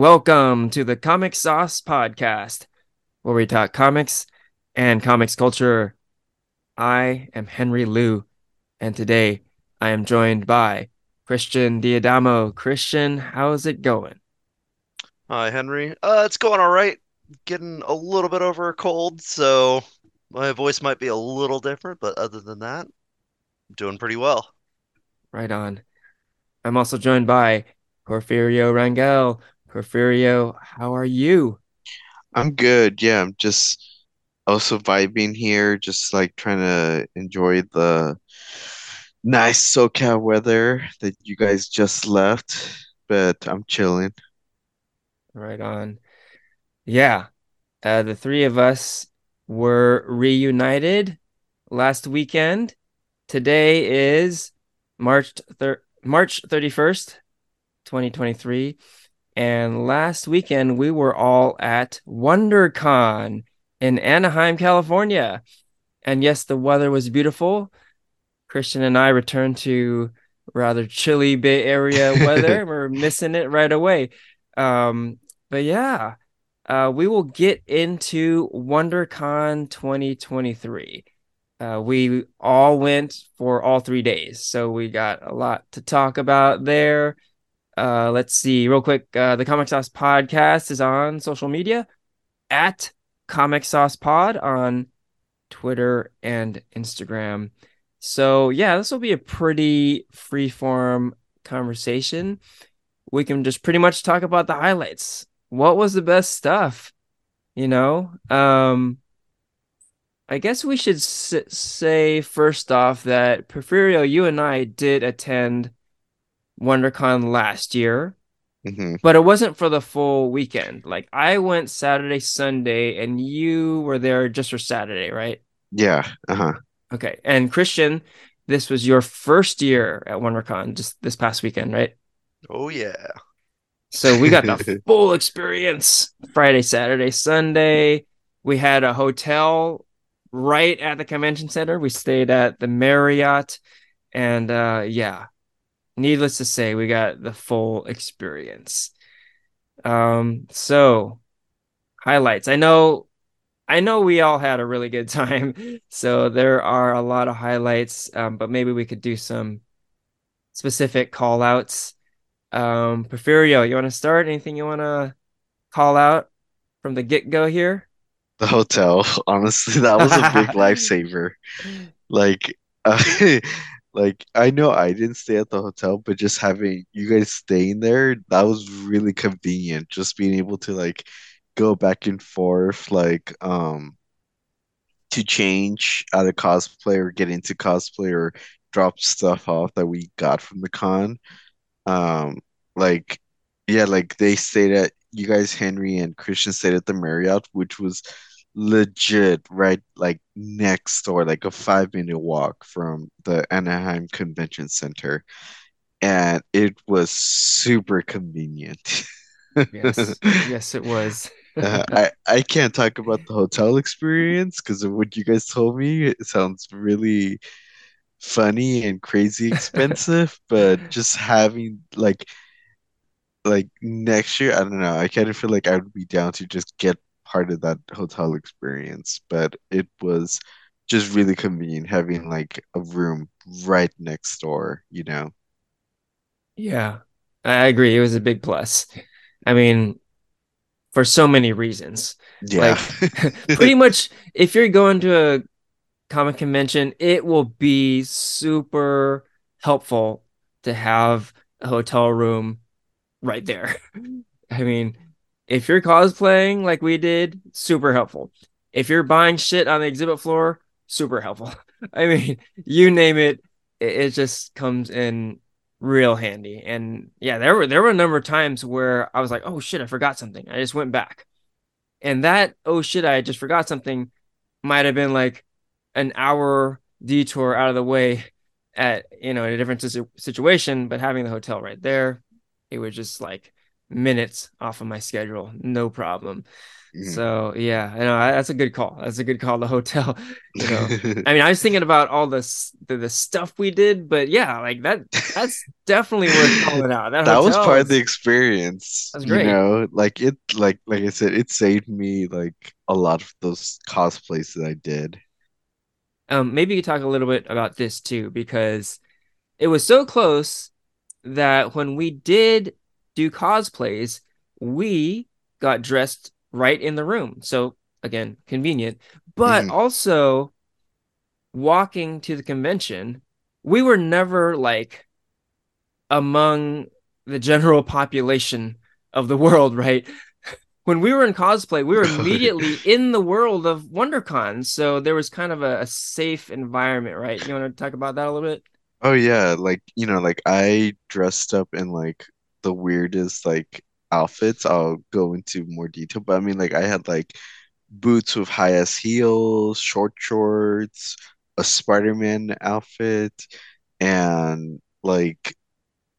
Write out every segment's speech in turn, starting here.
Welcome to the Comic Sauce Podcast, where we talk comics and comics culture. I am Henry Liu, and today I am joined by Christian Diadamo. Christian, how's it going? Hi, Henry. Uh, it's going all right. Getting a little bit over a cold, so my voice might be a little different, but other than that, I'm doing pretty well. Right on. I'm also joined by Porfirio Rangel. Porfirio, how are you? I'm good. Yeah, I'm just also vibing here, just like trying to enjoy the nice SoCal weather that you guys just left, but I'm chilling. Right on. Yeah. Uh, the three of us were reunited last weekend. Today is March thir- March 31st, 2023. And last weekend we were all at WonderCon in Anaheim, California. And yes, the weather was beautiful. Christian and I returned to rather chilly Bay Area weather. we're missing it right away. Um, but yeah, uh, we will get into WonderCon 2023. Uh, we all went for all three days, so we got a lot to talk about there. Uh, let's see, real quick. Uh, the Comic Sauce Podcast is on social media at Comic Sauce Pod on Twitter and Instagram. So yeah, this will be a pretty free-form conversation. We can just pretty much talk about the highlights. What was the best stuff? You know, um, I guess we should s- say first off that Porfirio, you and I did attend WonderCon last year, hmm but it wasn't for the full weekend. Like I went Saturday, Sunday, and you were there just for Saturday, right? Yeah, uh-huh. Okay. And Christian, this was your first year at WonderCon just this past weekend, right? Oh yeah. So we got the full experience Friday, Saturday, Sunday. We had a hotel right at the convention center. We stayed at the Marriott. And uh yeah, needless to say, we got the full experience. Um, so highlights. I know I know we all had a really good time. So there are a lot of highlights, um, but maybe we could do some specific call outs. Um, Porfirio, you want to start? Anything you want to call out from the get go here? The hotel, honestly, that was a big lifesaver. Like, uh, like I know I didn't stay at the hotel, but just having you guys staying there, that was really convenient. Just being able to like go back and forth, like um to change out of cosplay or get into cosplay or drop stuff off that we got from the con. Um, like yeah, like they stayed at you guys, Henry and Christian stayed at the Marriott, which was legit right like next door, like a five minute walk from the Anaheim Convention Center. And it was super convenient. Yes. Yes, it was. Uh, I I can't talk about the hotel experience because of what you guys told me. It sounds really funny and crazy expensive, but just having like like next year, I don't know. I kind of feel like I would be down to just get part of that hotel experience, but it was just really convenient having like a room right next door, you know? Yeah, I agree. It was a big plus. I mean, for so many reasons. Yeah. Like pretty much if you're going to a comic convention, it will be super helpful to have a hotel room right there. I mean, if you're cosplaying like we did, super helpful. If you're buying shit on the exhibit floor, super helpful. I mean, you name it, it, just comes in real handy. And yeah, there were there were a number of times where I was like, "Oh shit, I forgot something." I just went back. And that, "Oh shit, I just forgot something" might have been like an hour detour out of the way at, you know, in a different situ- situation, but having the hotel right there, it was just like minutes off of my schedule, no problem. Mhm. So yeah, I know that's a good call. That's a good call. The hotel, you know. I mean, I was thinking about all this the, the stuff we did, but yeah, like that that's definitely worth calling out. That That was part of the experience, that's great. you know, like it like like I said, it saved me like a lot of those cosplays that I did. Um, maybe you could talk a little bit about this too, because it was so close that when we did do cosplays, we got dressed right in the room. So again, convenient, but Mhm. also walking to the convention, we were never like among the general population of the world, right? When we were in cosplay, we were immediately in the world of WonderCon. So there was kind of a, a safe environment, right? You want to talk about that a little bit? Oh yeah, like you know, like I dressed up in like the weirdest like outfits. I'll go into more detail, but I mean like I had like boots with high ass heels, short shorts, a Spider-Man outfit, and like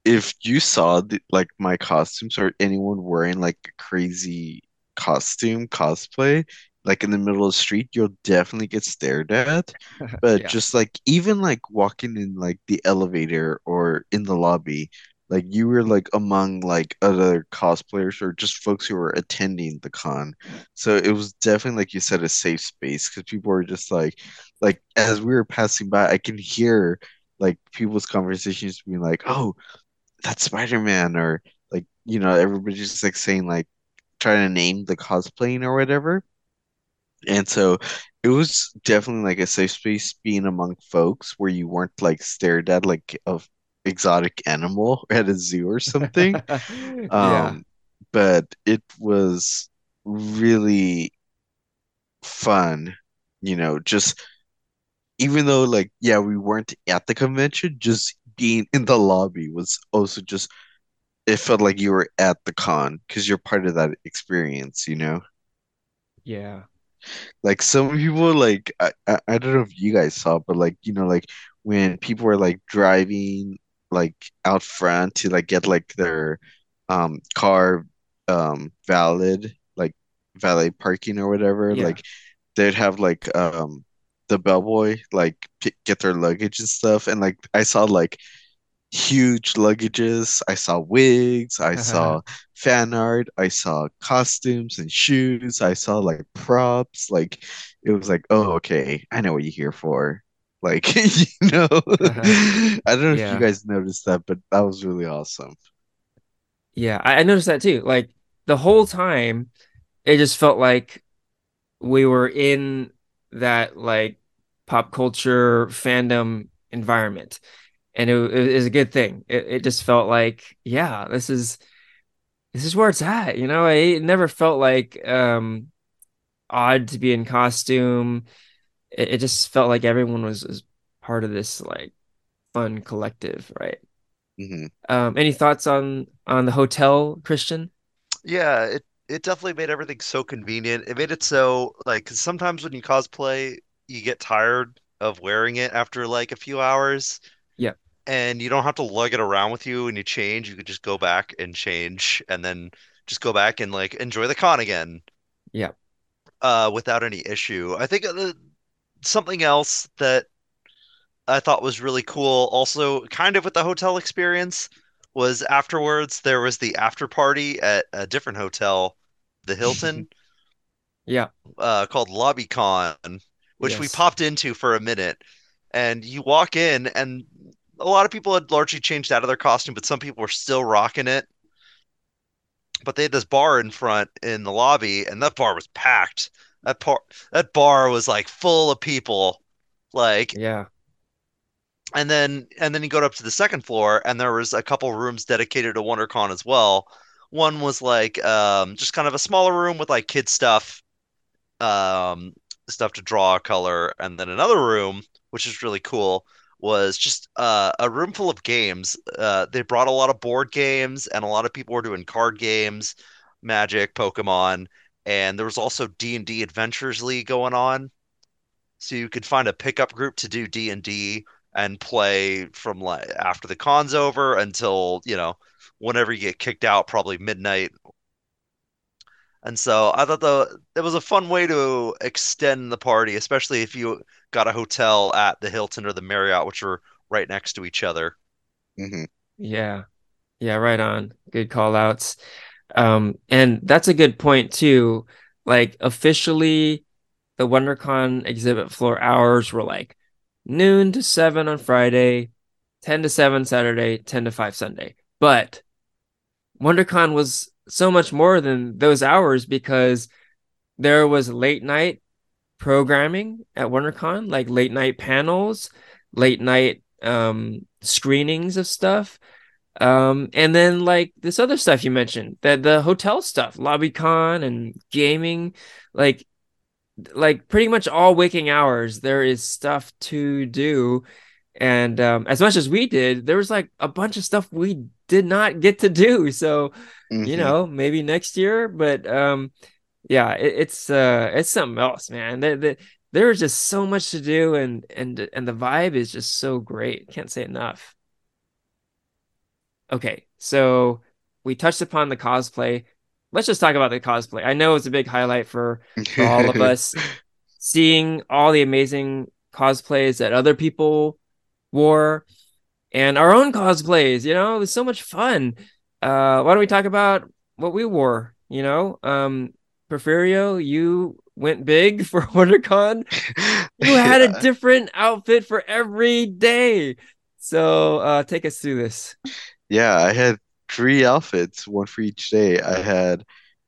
if you saw the, like my costumes or anyone wearing like a crazy costume cosplay like in the middle of the street you'll definitely get stared at but Yeah. just like even like walking in like the elevator or in the lobby like you were like among like other cosplayers or just folks who were attending the con. So it was definitely like you said a safe space because people were just like like as we were passing by I can hear like people's conversations being like oh that's Spider-Man or like you know everybody's just like saying like trying to name the cosplaying or whatever. And so it was definitely like a safe space being among folks where you weren't like stared at like a exotic animal at a zoo or something Yeah. um but it was really fun you know just even though like yeah we weren't at the convention just being in the lobby was also just it felt like you were at the con because you're part of that experience, you know? Yeah. Like some people like I, I I don't know if you guys saw, but like, you know, like when people were like driving like out front to like get like their um car um valid, like valet parking or whatever, Yeah. like they'd have like um the bellboy like p get their luggage and stuff and like I saw like huge luggages. I saw wigs, I saw fan art, I saw costumes and shoes, I saw like props. Like it was like, oh, okay, I know what you're here for. Like, you know, I don't know if you guys noticed that, but that was really awesome. Yeah. I, I noticed that too. Like the whole time, it just felt like we were in that like pop culture fandom environment. And it, it was a good thing. It, it just felt like, yeah, this is this is where it's at. You know, it never felt like um odd to be in costume. It, it just felt like everyone was, was part of this like fun collective, right? hmm Um, any thoughts on on the hotel, Christian? Yeah, it it definitely made everything so convenient. It made it so like 'cause sometimes when you cosplay, you get tired of wearing it after like a few hours, Yeah, and you don't have to lug it around with you and you change. You could just go back and change, and then just go back and like enjoy the con again, yeah. uh, without any issue. I think uh, something else that I thought was really cool, also kind of with the hotel experience, was afterwards there was the after party at a different hotel, the Hilton, Yeah, uh, called LobbyCon, which we popped into for a minute. And you walk in, and a lot of people had largely changed out of their costume, but some people were still rocking it. But they had this bar in front in the lobby, and that bar was packed. That par that bar was like full of people. Like Yeah. and then and then you go up to the second floor and there was a couple rooms dedicated to WonderCon as well. One was like um, just kind of a smaller room with like kid stuff, um, stuff to draw, color, and then another room, which is really cool, was just uh, a room full of games. Uh, they brought a lot of board games and a lot of people were doing card games, Magic, Pokemon, and there was also D&D Adventures League going on. So you could find a pickup group to do D&D and play from like after the con's over until, you know, whenever you get kicked out, probably midnight. And so I thought the it was a fun way to extend the party, especially if you got a hotel at the Hilton or the Marriott, which are right next to each other. hmm Yeah. Yeah, right on. Good call outs. Um, and that's a good point too. Like officially the WonderCon exhibit floor hours were like noon to seven on Friday, 10 to 7 Saturday, 10 to 5 Sunday. But WonderCon was so much more than those hours because there was late night programming at WonderCon, like late night panels, late night um screenings of stuff. Um, and then like this other stuff you mentioned, that the hotel stuff, LobbyCon and gaming, like like pretty much all waking hours, there is stuff to do. And um, as much as we did, there was like a bunch of stuff we did not get to do. So, you hmm know, maybe next year, but um, yeah, it, it's uh, it's something else, man. There, there, there's just so much to do, and and and the vibe is just so great. Can't say enough. Okay, so we touched upon the cosplay. Let's just talk about the cosplay. I know it's a big highlight for for all of us seeing all the amazing cosplays that other people wore and our own cosplays, you know, it was so much fun. Uh why don't we talk about what we wore, you know? Um Porfirio, you went big for WonderCon. You had a different outfit for every day. So uh take us through this. Yeah, I had three outfits, one for each day. I had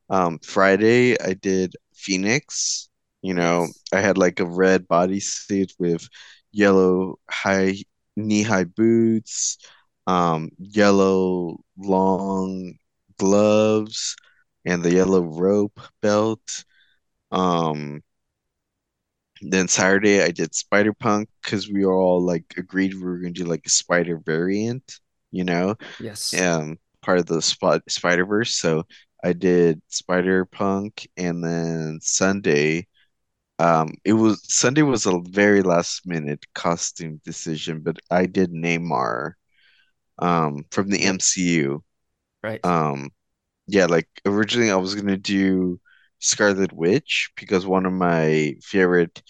um Friday I did Phoenix. You know, I had like a red bodysuit with yellow high knee-high boots, um, yellow long gloves, and the yellow rope belt. Um, then Saturday I did Spider-Punk because we all like agreed we were gonna do like a spider variant, you know, Yes. um, part of the spot Spider-Verse. So I did Spider-Punk, and then Sunday, um, it was Sunday was a very last minute costume decision, but I did Namor, um, from the MCU. Right. Um, yeah, like originally I was gonna do Scarlet Witch because one of my favorite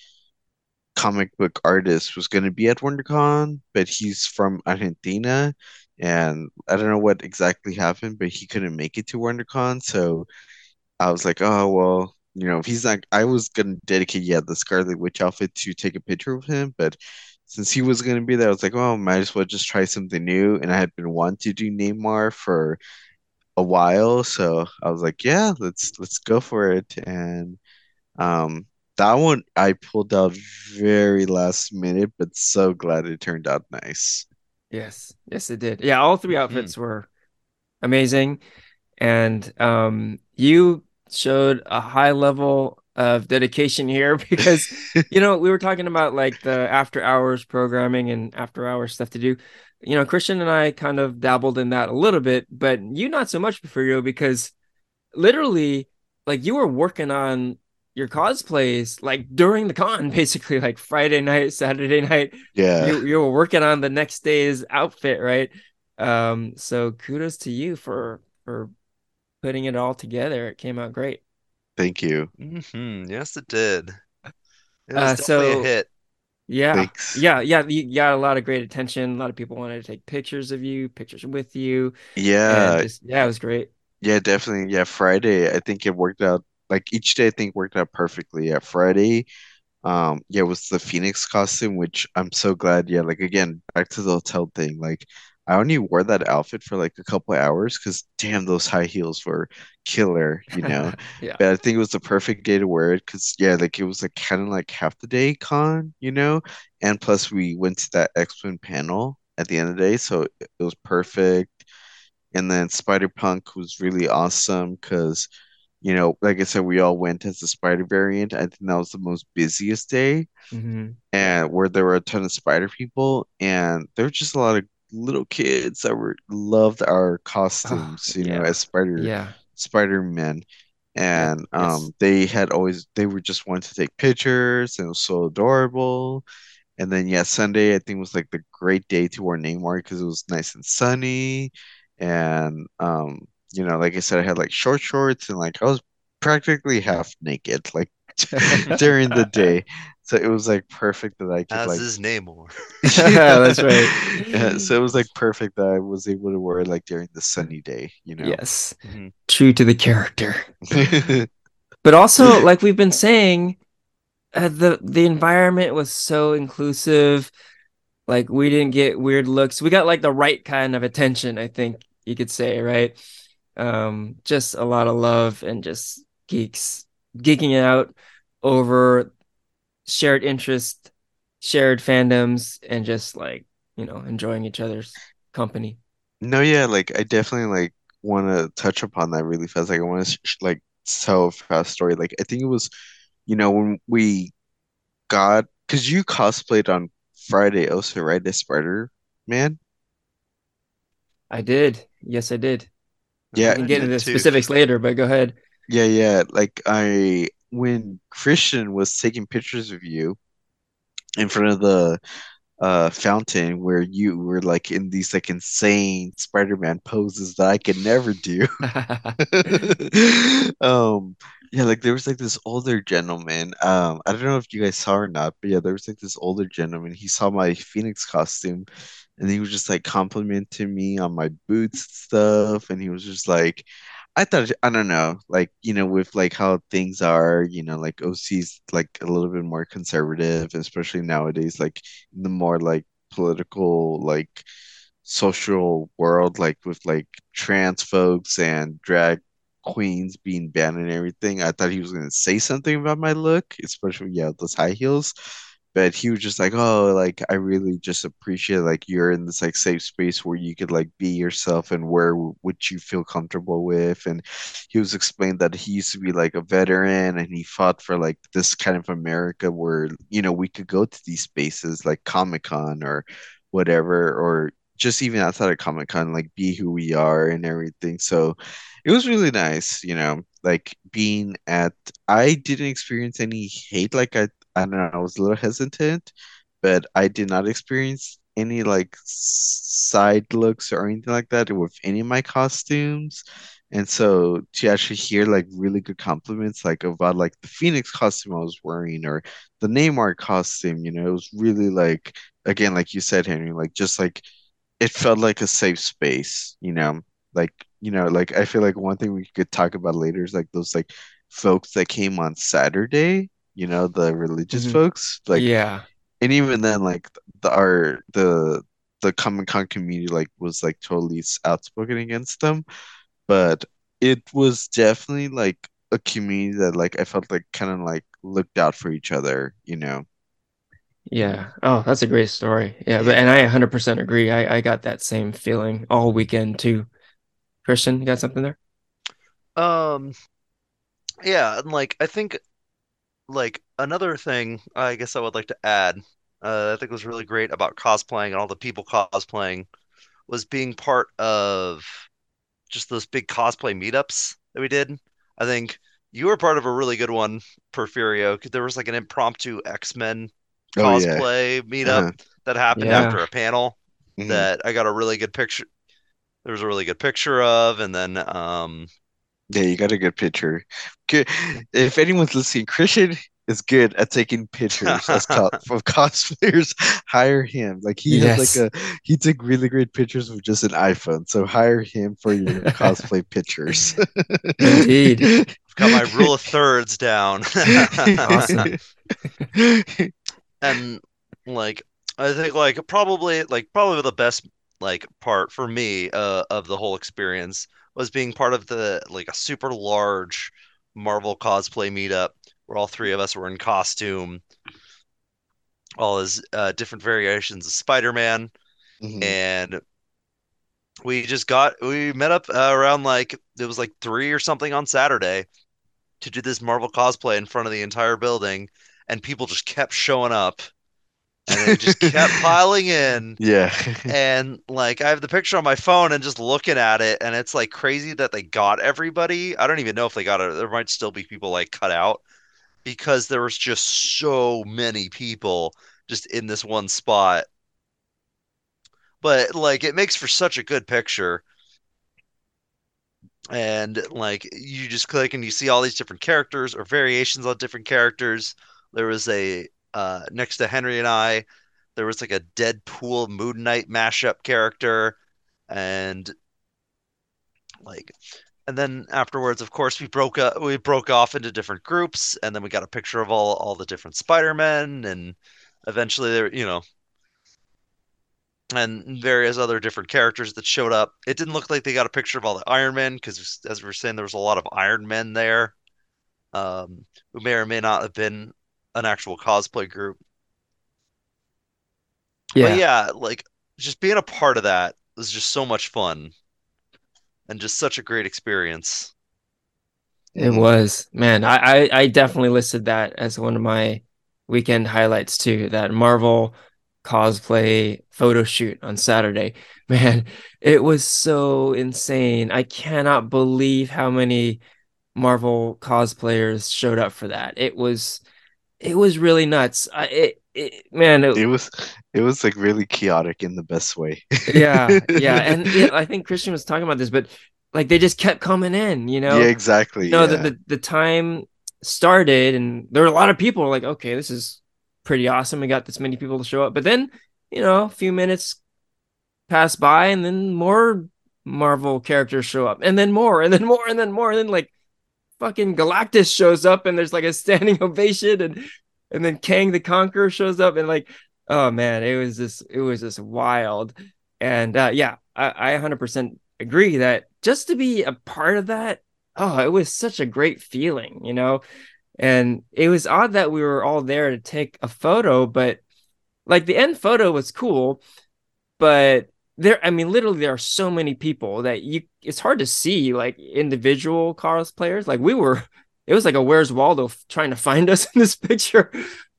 comic book artists was to be at WonderCon, but he's from Argentina, and I don't know what exactly happened, but he couldn't make it to WonderCon. So I was like, oh well, you know, if he's not, I was to dedicate yeah the Scarlet Witch outfit to take a picture of him, but since he was to be there, I was like, oh, might as well just try something new. And I had been wanting to do Namor for a while, so I was like, yeah, let's let's go for it. And um, that one I pulled out very last minute, but so glad it turned out nice. Yes. Yes, it did. Yeah, all three hmm outfits were amazing. And um, you showed a high level of dedication here because, you know, we were talking about like the after hours programming and after hours stuff to do. You know, Christian and I kind of dabbled in that a little bit, but you not so much, Porfirio, because literally, like you were working on your cosplays like during the con, basically, like Friday night, Saturday night. Yeah, You you were working on the next day's outfit, right? Um, so kudos to you for for putting it all together. It came out great. thank you. hmm Yes, it did. It was Uh, definitely a so hit. yeah, Thanks. yeah, yeah. You got a lot of great attention. A lot of people wanted to take pictures of you, pictures with you, Yeah, just yeah, it was great. yeah, definitely. Yeah, Friday, I think it worked out like each day I think worked out perfectly. Yeah, Friday, Um, yeah, it was the Phoenix costume, which I'm so glad. Yeah, like again, back to the hotel thing. Like, I only wore that outfit for like a couple hours because damn, those high heels were killer, you know. Yeah. But I think it was the perfect day to wear it because yeah, like it was like kind of like half the day con, you know. And plus, we went to that X-Men panel at the end of the day, so it was perfect. And then Spider-Punk was really awesome because you know, like I said, we all went as the spider variant. I think that was the most busiest day, hmm and where there were a ton of spider people, and there were just a lot of little kids that were loved our Oh, costumes, you know, as spider Yeah. spider men. And Yes. um, they had always they were just wanting to take pictures, and it was so adorable. And then yeah, Sunday I think was like the great day to wear Namor because it was nice and sunny, and um, you know, like I said, I had like short shorts and like I was practically half naked, like during the day. So it was like perfect that I could As like is Namor. Yeah, that's right. Yeah, so it was like perfect that I was able to wear like during the sunny day, you know. Yes. Mhm. True to the character. But also, like we've been saying, uh, the the environment was so inclusive. Like we didn't get weird looks. We got like the right kind of attention, I think you could say, right? Um, just a lot of love and just geeks geeking out over shared interest, shared fandoms, and just like, you know, enjoying each other's company. No, yeah, like I definitely like want to touch upon that really fast. Like I want to sh like tell a fast story. Like I think it was, you know, when we got because you cosplayed on Friday also, right? As Spider-Man. I did. Yes, I did. We Yeah, can I get did into too. specifics later, but go ahead. yeah, yeah. Like I when Christian was taking pictures of you in front of the uh fountain where you were like in these like insane Spider-Man poses that I could never do. Um, yeah, like there was like this older gentleman. Um, I don't know if you guys saw or not, but yeah, there was like this older gentleman. He saw my Phoenix costume and he was just like complimenting me on my boots stuff. And he was just like, I thought, I don't know, like, you know, with like how things are, you know, like OC's like a little bit more conservative, especially nowadays, like the more like political, like social world, like with like trans folks and drag queens being banned and everything. I thought he was gonna say something about my look, especially yeah, those high heels. But he was just like, oh, like I really just appreciate like you're in this like safe space where you could like be yourself and wear what you feel comfortable with. And he was explaining that he used to be like a veteran and he fought for like this kind of America where, you know, we could go to these spaces like Comic-Con or whatever, or just even outside of Comic Con, like be who we are and everything. So it was really nice, you know, like being at, I didn't experience any hate. Like I, I don't know, I was a little hesitant, but I did not experience any like side looks or anything like that with any of my costumes. And so to actually hear like really good compliments like about like the Phoenix costume I was wearing or the Namor costume, you know, it was really like again, like you said, Henry, like just like it felt like a safe space, you know. Like, you know, like I feel like one thing we could talk about later is like those like folks that came on Saturday, you know, the religious Mhm. folks. Like, Yeah. and even then, like the our the the Comic Con community like was like totally outspoken against them, but it was definitely like a community that like I felt like kind of like looked out for each other, you know. Yeah. Oh, that's a great story. Yeah, but and I 100% agree. I I got that same feeling all weekend too. Christian, you got something there? Um, yeah, and like I think like another thing I guess I would like to add, uh, I think was really great about cosplaying and all the people cosplaying was being part of just those big cosplay meetups that we did. I think you were part of a really good one, Porfirio, 'cause there was like an impromptu X-Men Oh yeah. cosplay meetup Uh-huh. that happened Yeah. after a panel hmm that I got a really good picture. There was a really good picture of, and then um, Yeah, you got a good picture. Good. If anyone's listening, Christian is good at taking pictures as co of cosplayers. Hire him. Like he has like a he took really great pictures with just an iPhone. So hire him for your cosplay pictures. Indeed. got my rule of thirds down. Awesome. and like I think like probably like probably the best like part for me uh, of the whole experience was being part of the like a super large Marvel cosplay meetup where all three of us were in costume, all as uh, different variations of Spider-Man, Mhm. and we just got we met up uh, around like it was like three or something on Saturday to do this Marvel cosplay in front of the entire building, and people just kept showing up and they just kept piling in. Yeah. And like I have the picture on my phone and just looking at it, and it's like crazy that they got everybody. I don't even know if they got it. There might still be people like cut out because there was just so many people just in this one spot. But like it makes for such a good picture. and like you just click and you see all these different characters or variations on different characters. There was a uh, next to Henry and I, there was like a Deadpool Moon Knight mashup character, and like and then afterwards of course we broke up we broke off into different groups and then we got a picture of all all the different spider-men and eventually there you know and various other different characters that showed up. It didn't look like they got a picture of all the iron men because as we were saying there was a lot of iron men there um, who may or may not have been an actual cosplay group Yeah. but yeah like just being a part of that was just so much fun and just such a great experience It was, man. I, I I definitely listed that as one of my weekend highlights too. That Marvel cosplay photo shoot on Saturday. Man, it was so insane. I cannot believe how many Marvel cosplayers showed up for that. It was it was really nuts. I it, it man, it, It was it was like really chaotic in the best way. yeah, yeah. And yeah, I think Christian was talking about this, but like they just kept coming in, you know. Yeah, exactly. no, yeah. the, the the time started and there were a lot of people like, okay, this is pretty awesome. We got this many people to show up. But then, you know, a few minutes pass by and then more Marvel characters show up. And then more, and then more, and then more, and then like fucking Galactus shows up and there's like a standing ovation and and then Kang the Conqueror shows up and like oh man, it was just it was just wild. And uh yeah, I, I 100% agree that just to be a part of that, oh, it was such a great feeling, you know. And it was odd that we were all there to take a photo, but like the end photo was cool, but there, I mean, literally, there are so many people that you it's hard to see like individual cosplayers. Like we were, it was like a Where's Waldo f- trying to find us in this picture,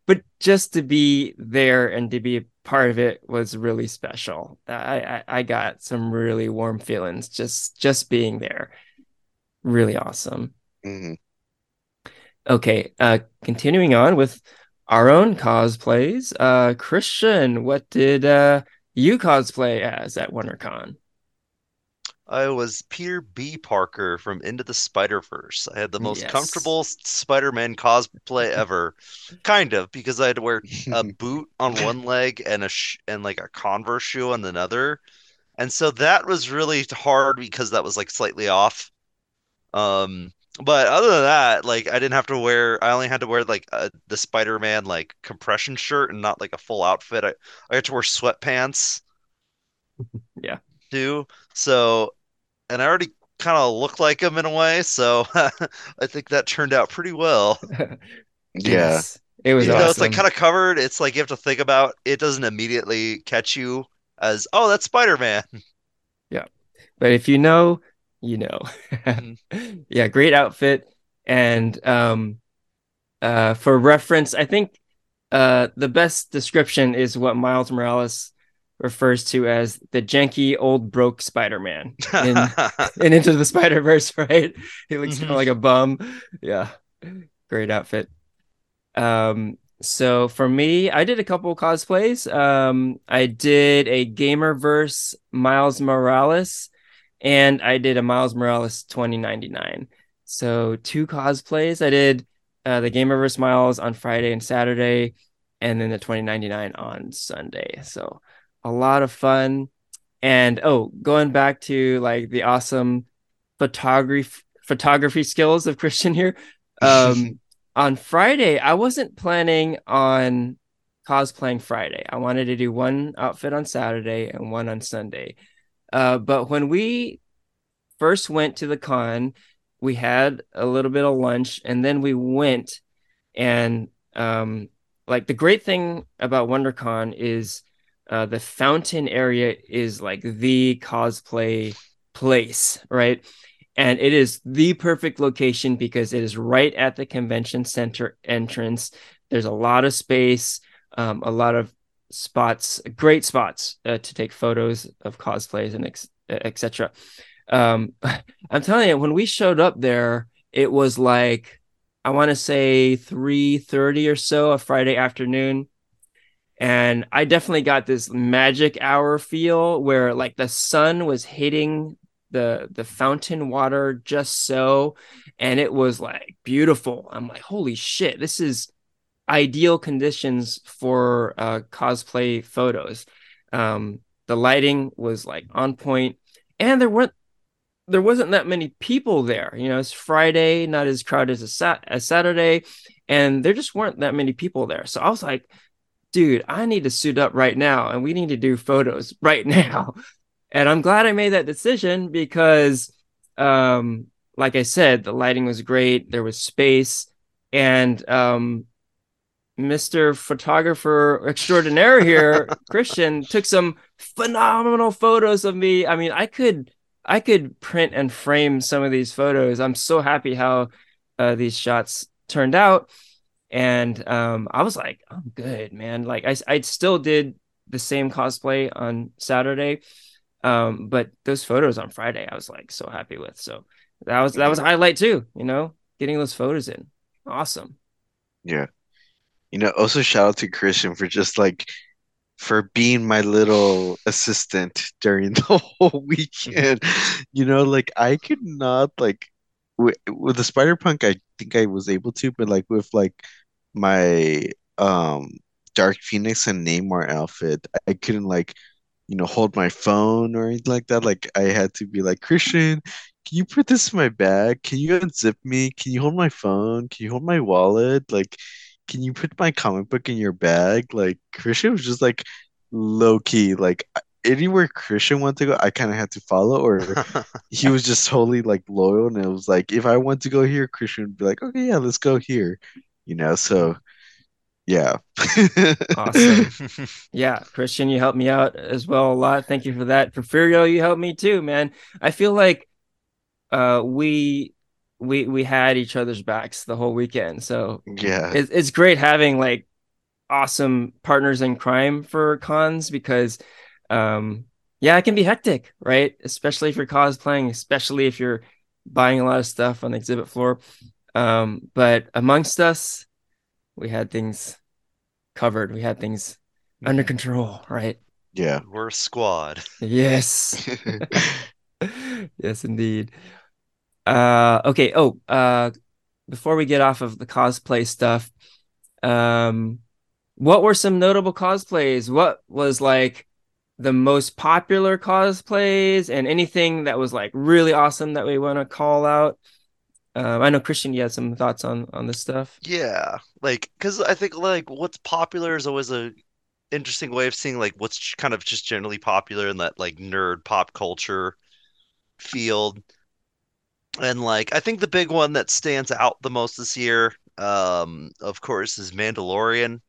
but just to be there and to be a part of it was really special. I I, I got some really warm feelings just just being there. Really awesome. Mhm. Okay, uh continuing on with our own cosplays. Uh Christian, what did uh you cosplay as at WonderCon? I was Peter B. Parker from Into the Spider-Verse. I had the most Yes. comfortable Spider-Man cosplay ever, kind of, because I had to wear a boot on one leg and a sh and like a Converse shoe on another, and so that was really hard because that was like slightly off. Um, but other than that, like I didn't have to wear. I only had to wear like a, the Spider-Man like compression shirt and not like a full outfit. I I had to wear sweatpants Yeah. too. So, and I already kind of look like him in a way, so I think that turned out pretty well. Yeah. Yes. It was Even though it's like kind of covered, it's like you have to think about it doesn't immediately catch you as, oh, that's Spider-Man. Yeah. But if you know, you know. Mhm. yeah, great outfit. And um uh for reference, I think uh the best description is what Miles Morales refers to as the janky old broke Spider-Man in in Into the Spider-Verse, right? He looks kind Mhm. of like a bum. Yeah. Great outfit. Um so for me, I did a couple cosplays. Um I did a Gamerverse Miles Morales and I did a Miles Morales 2099. So two cosplays. I did uh, the Gamerverse Miles on Friday and Saturday, and then the 2099 on Sunday. So a lot of fun. And oh, going back to like the awesome photography photography skills of Christian here. Um, on Friday, I wasn't planning on cosplaying Friday. I wanted to do one outfit on Saturday and one on Sunday. Uh, but when we first went to the con, we had a little bit of lunch and then we went and um like the great thing about WonderCon is uh the fountain area is like the cosplay place, right? And it is the perfect location because it is right at the convention center entrance. There's a lot of space, um, a lot of spots, great spots uh, to take photos of cosplays and etc. Um, I'm telling you, when we showed up there, it was like I want to say 3:30 or so a Friday afternoon. And I definitely got this magic hour feel where like the sun was hitting the the fountain water just so, and it was like beautiful. I'm like, holy shit, this is ideal conditions for uh, cosplay photos. Um, the lighting was like on point, and there weren't there wasn't that many people there. You know, it's Friday, not as crowded as, sat- as Saturday, and there just weren't that many people there. So I was like, dude, I need to suit up right now, and we need to do photos right now. And I'm glad I made that decision because, um, like I said, the lighting was great. There was space, and um, Mr. Photographer Extraordinaire here, Christian, took some phenomenal photos of me. I mean, I could I could print and frame some of these photos. I'm so happy how uh, these shots turned out. And um, I was like, I'm good, man. Like I, I still did the same cosplay on Saturday, um, but those photos on Friday, I was like so happy with. So that was that was a highlight too. You know, getting those photos in, awesome. Yeah. You know, also shout out to Christian for just like for being my little assistant during the whole weekend. You know, like I could not like with, with the Spider Punk, I think I was able to, but like with like my um Dark Phoenix and Namor outfit, I couldn't like you know hold my phone or anything like that. Like I had to be like Christian. Can you put this in my bag? Can you unzip me? Can you hold my phone? Can you hold my wallet? Like, can you put my comic book in your bag? Like Christian was just like low key, like anywhere Christian wanted to go, I kind of had to follow, or he was just totally like loyal, and it was like if I want to go here, Christian would be like, okay, yeah, let's go here, you know. So yeah, awesome. yeah, Christian, you helped me out as well a lot. Thank you for that. Porfirio, you helped me too, man. I feel like uh we we we had each other's backs the whole weekend. So yeah, it's it's great having like awesome partners in crime for cons because um yeah, it can be hectic, right? Especially if you're cosplaying, especially if you're buying a lot of stuff on the exhibit floor. Um, but amongst us, we had things covered. We had things under control, right? yeah. We're a squad. Yes. yes, indeed. Uh, okay. Oh, uh, before we get off of the cosplay stuff, um, what were some notable cosplays? What was like the most popular cosplays and anything that was like really awesome that we want to call out? Um, I know Christian, you had some thoughts on on this stuff. Yeah, like because I think like what's popular is always a interesting way of seeing like what's kind of just generally popular in that like nerd pop culture field. And like I think the big one that stands out the most this year, um, of course, is Mandalorian.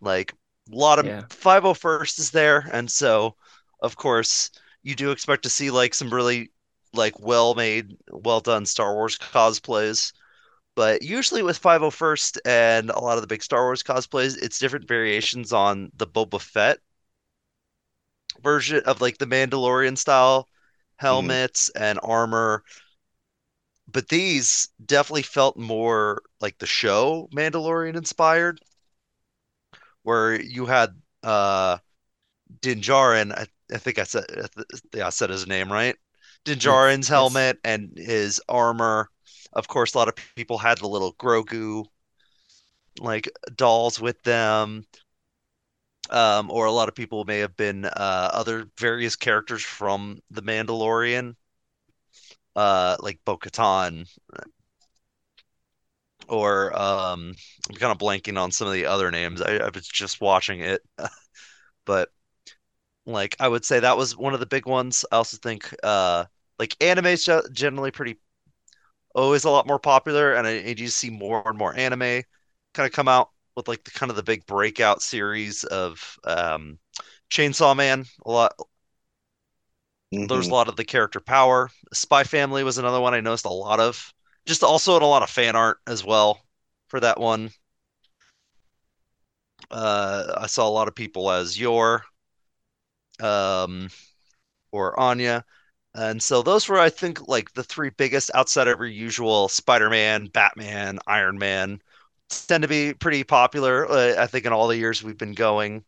Like a lot of Yeah. 501st is there, and so of course you do expect to see like some really like well made, well done Star Wars cosplays. But usually with 501st and a lot of the big Star Wars cosplays, it's different variations on the Boba Fett version of like the Mandalorian style Mhm. helmets and armor. But these definitely felt more like the show Mandalorian inspired, where you had uh Din Djarin, I, I think I said yeah, I said his name right. Din Djarin's Yes. Djarin's Yes. helmet and his armor. Of course, a lot of people had the little Grogu like dolls with them. Um, or a lot of people may have been uh, other various characters from The Mandalorian, uh, like Bo-Katan, or um, I'm kind of blanking on some of the other names. I, I was just watching it, but like I would say that was one of the big ones. I also think uh, like anime is generally pretty always a lot more popular, and I, I do see more and more anime kind of come out with like the kind of the big breakout series of um, Chainsaw Man. A lot there's a Mhm. lot of the character power. Spy Family was another one I noticed a lot of. Just also in a lot of fan art as well for that one. Uh, I saw a lot of people as Yor um, or Anya. And so those were, I think, like the three biggest outside of your usual Spider-Man, Batman, Iron Man tend to be pretty popular. Uh, I think in all the years we've been going.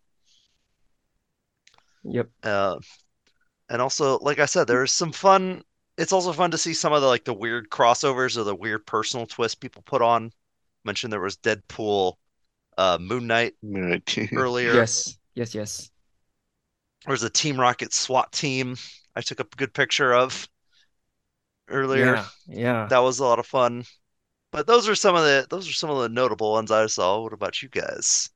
Yep. Uh, And also, like I said, there's some fun. It's also fun to see some of the like the weird crossovers or the weird personal twists people put on. Mentioned there was Deadpool, uh, Moon Knight Right. earlier. Yes, yes, yes. There was a Team Rocket SWAT team I took a good picture of earlier. Yeah, yeah. That was a lot of fun. But those are some of the those are some of the notable ones I saw. What about you guys?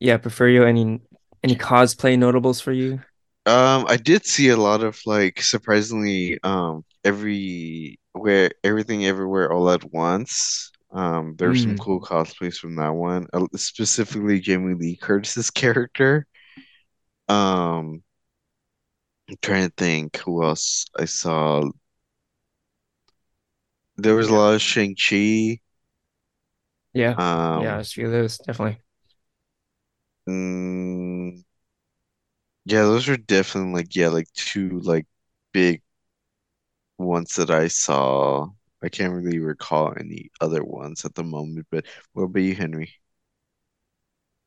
Yeah, Porfirio any any cosplay notables for you? Um, I did see a lot of like surprisingly um every where everything everywhere all at once. Um, there's some Mm, cool cosplays from that one, uh, specifically Jamie Lee Curtis's character. Um, I'm trying to think who else I saw. There was a lot of Shang-Chi. yeah, yeah, Um, there's a few of those, definitely. mm, yeah, those are definitely like yeah, like two like big ones that I saw. I can't really recall any other ones at the moment, but what about you, Henry?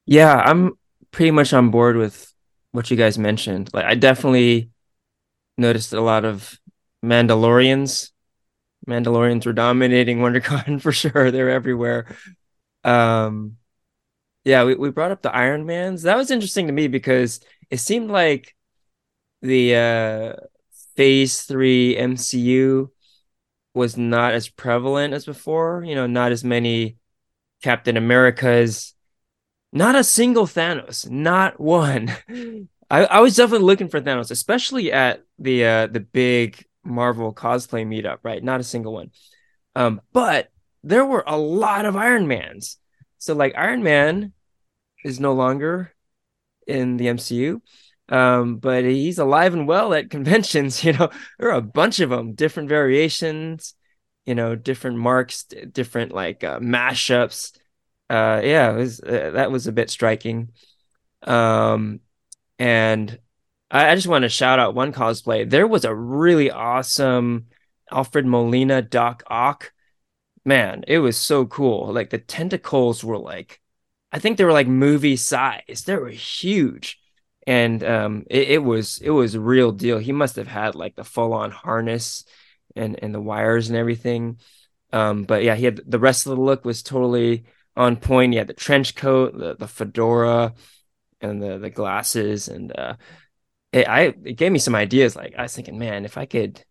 Yeah, I'm pretty much on board with what you guys mentioned. Like I definitely noticed a lot of Mandalorians. Mandalorians were dominating WonderCon for sure. They're everywhere. Um, yeah, we, we brought up the Iron Mans. That was interesting to me because it seemed like the uh phase three MCU was not as prevalent as before. You know, not as many Captain Americas, not a single Thanos, not one. I, I was definitely looking for Thanos, especially at the uh the big Marvel cosplay meetup, right? Not a single one. Um, but there were a lot of Iron Mans. So like Iron Man is no longer in the MCU. Um, but he's alive and well at conventions. You know, there are a bunch of them, different variations, you know, different marks, different like uh, mashups. Uh, yeah, was uh, that was a bit striking. Um, and I, I just want to shout out one cosplay. There was a really awesome Alfred Molina Doc Ock. Man, it was so cool. Like the tentacles were like I think they were like movie size. They were huge. And um it, it was it was a real deal. He must have had like the full on harness and and the wires and everything. Um but yeah, he had the rest of the look was totally on point. He had the trench coat, the the fedora and the the glasses and uh it, I it gave me some ideas like I was thinking, man, if I could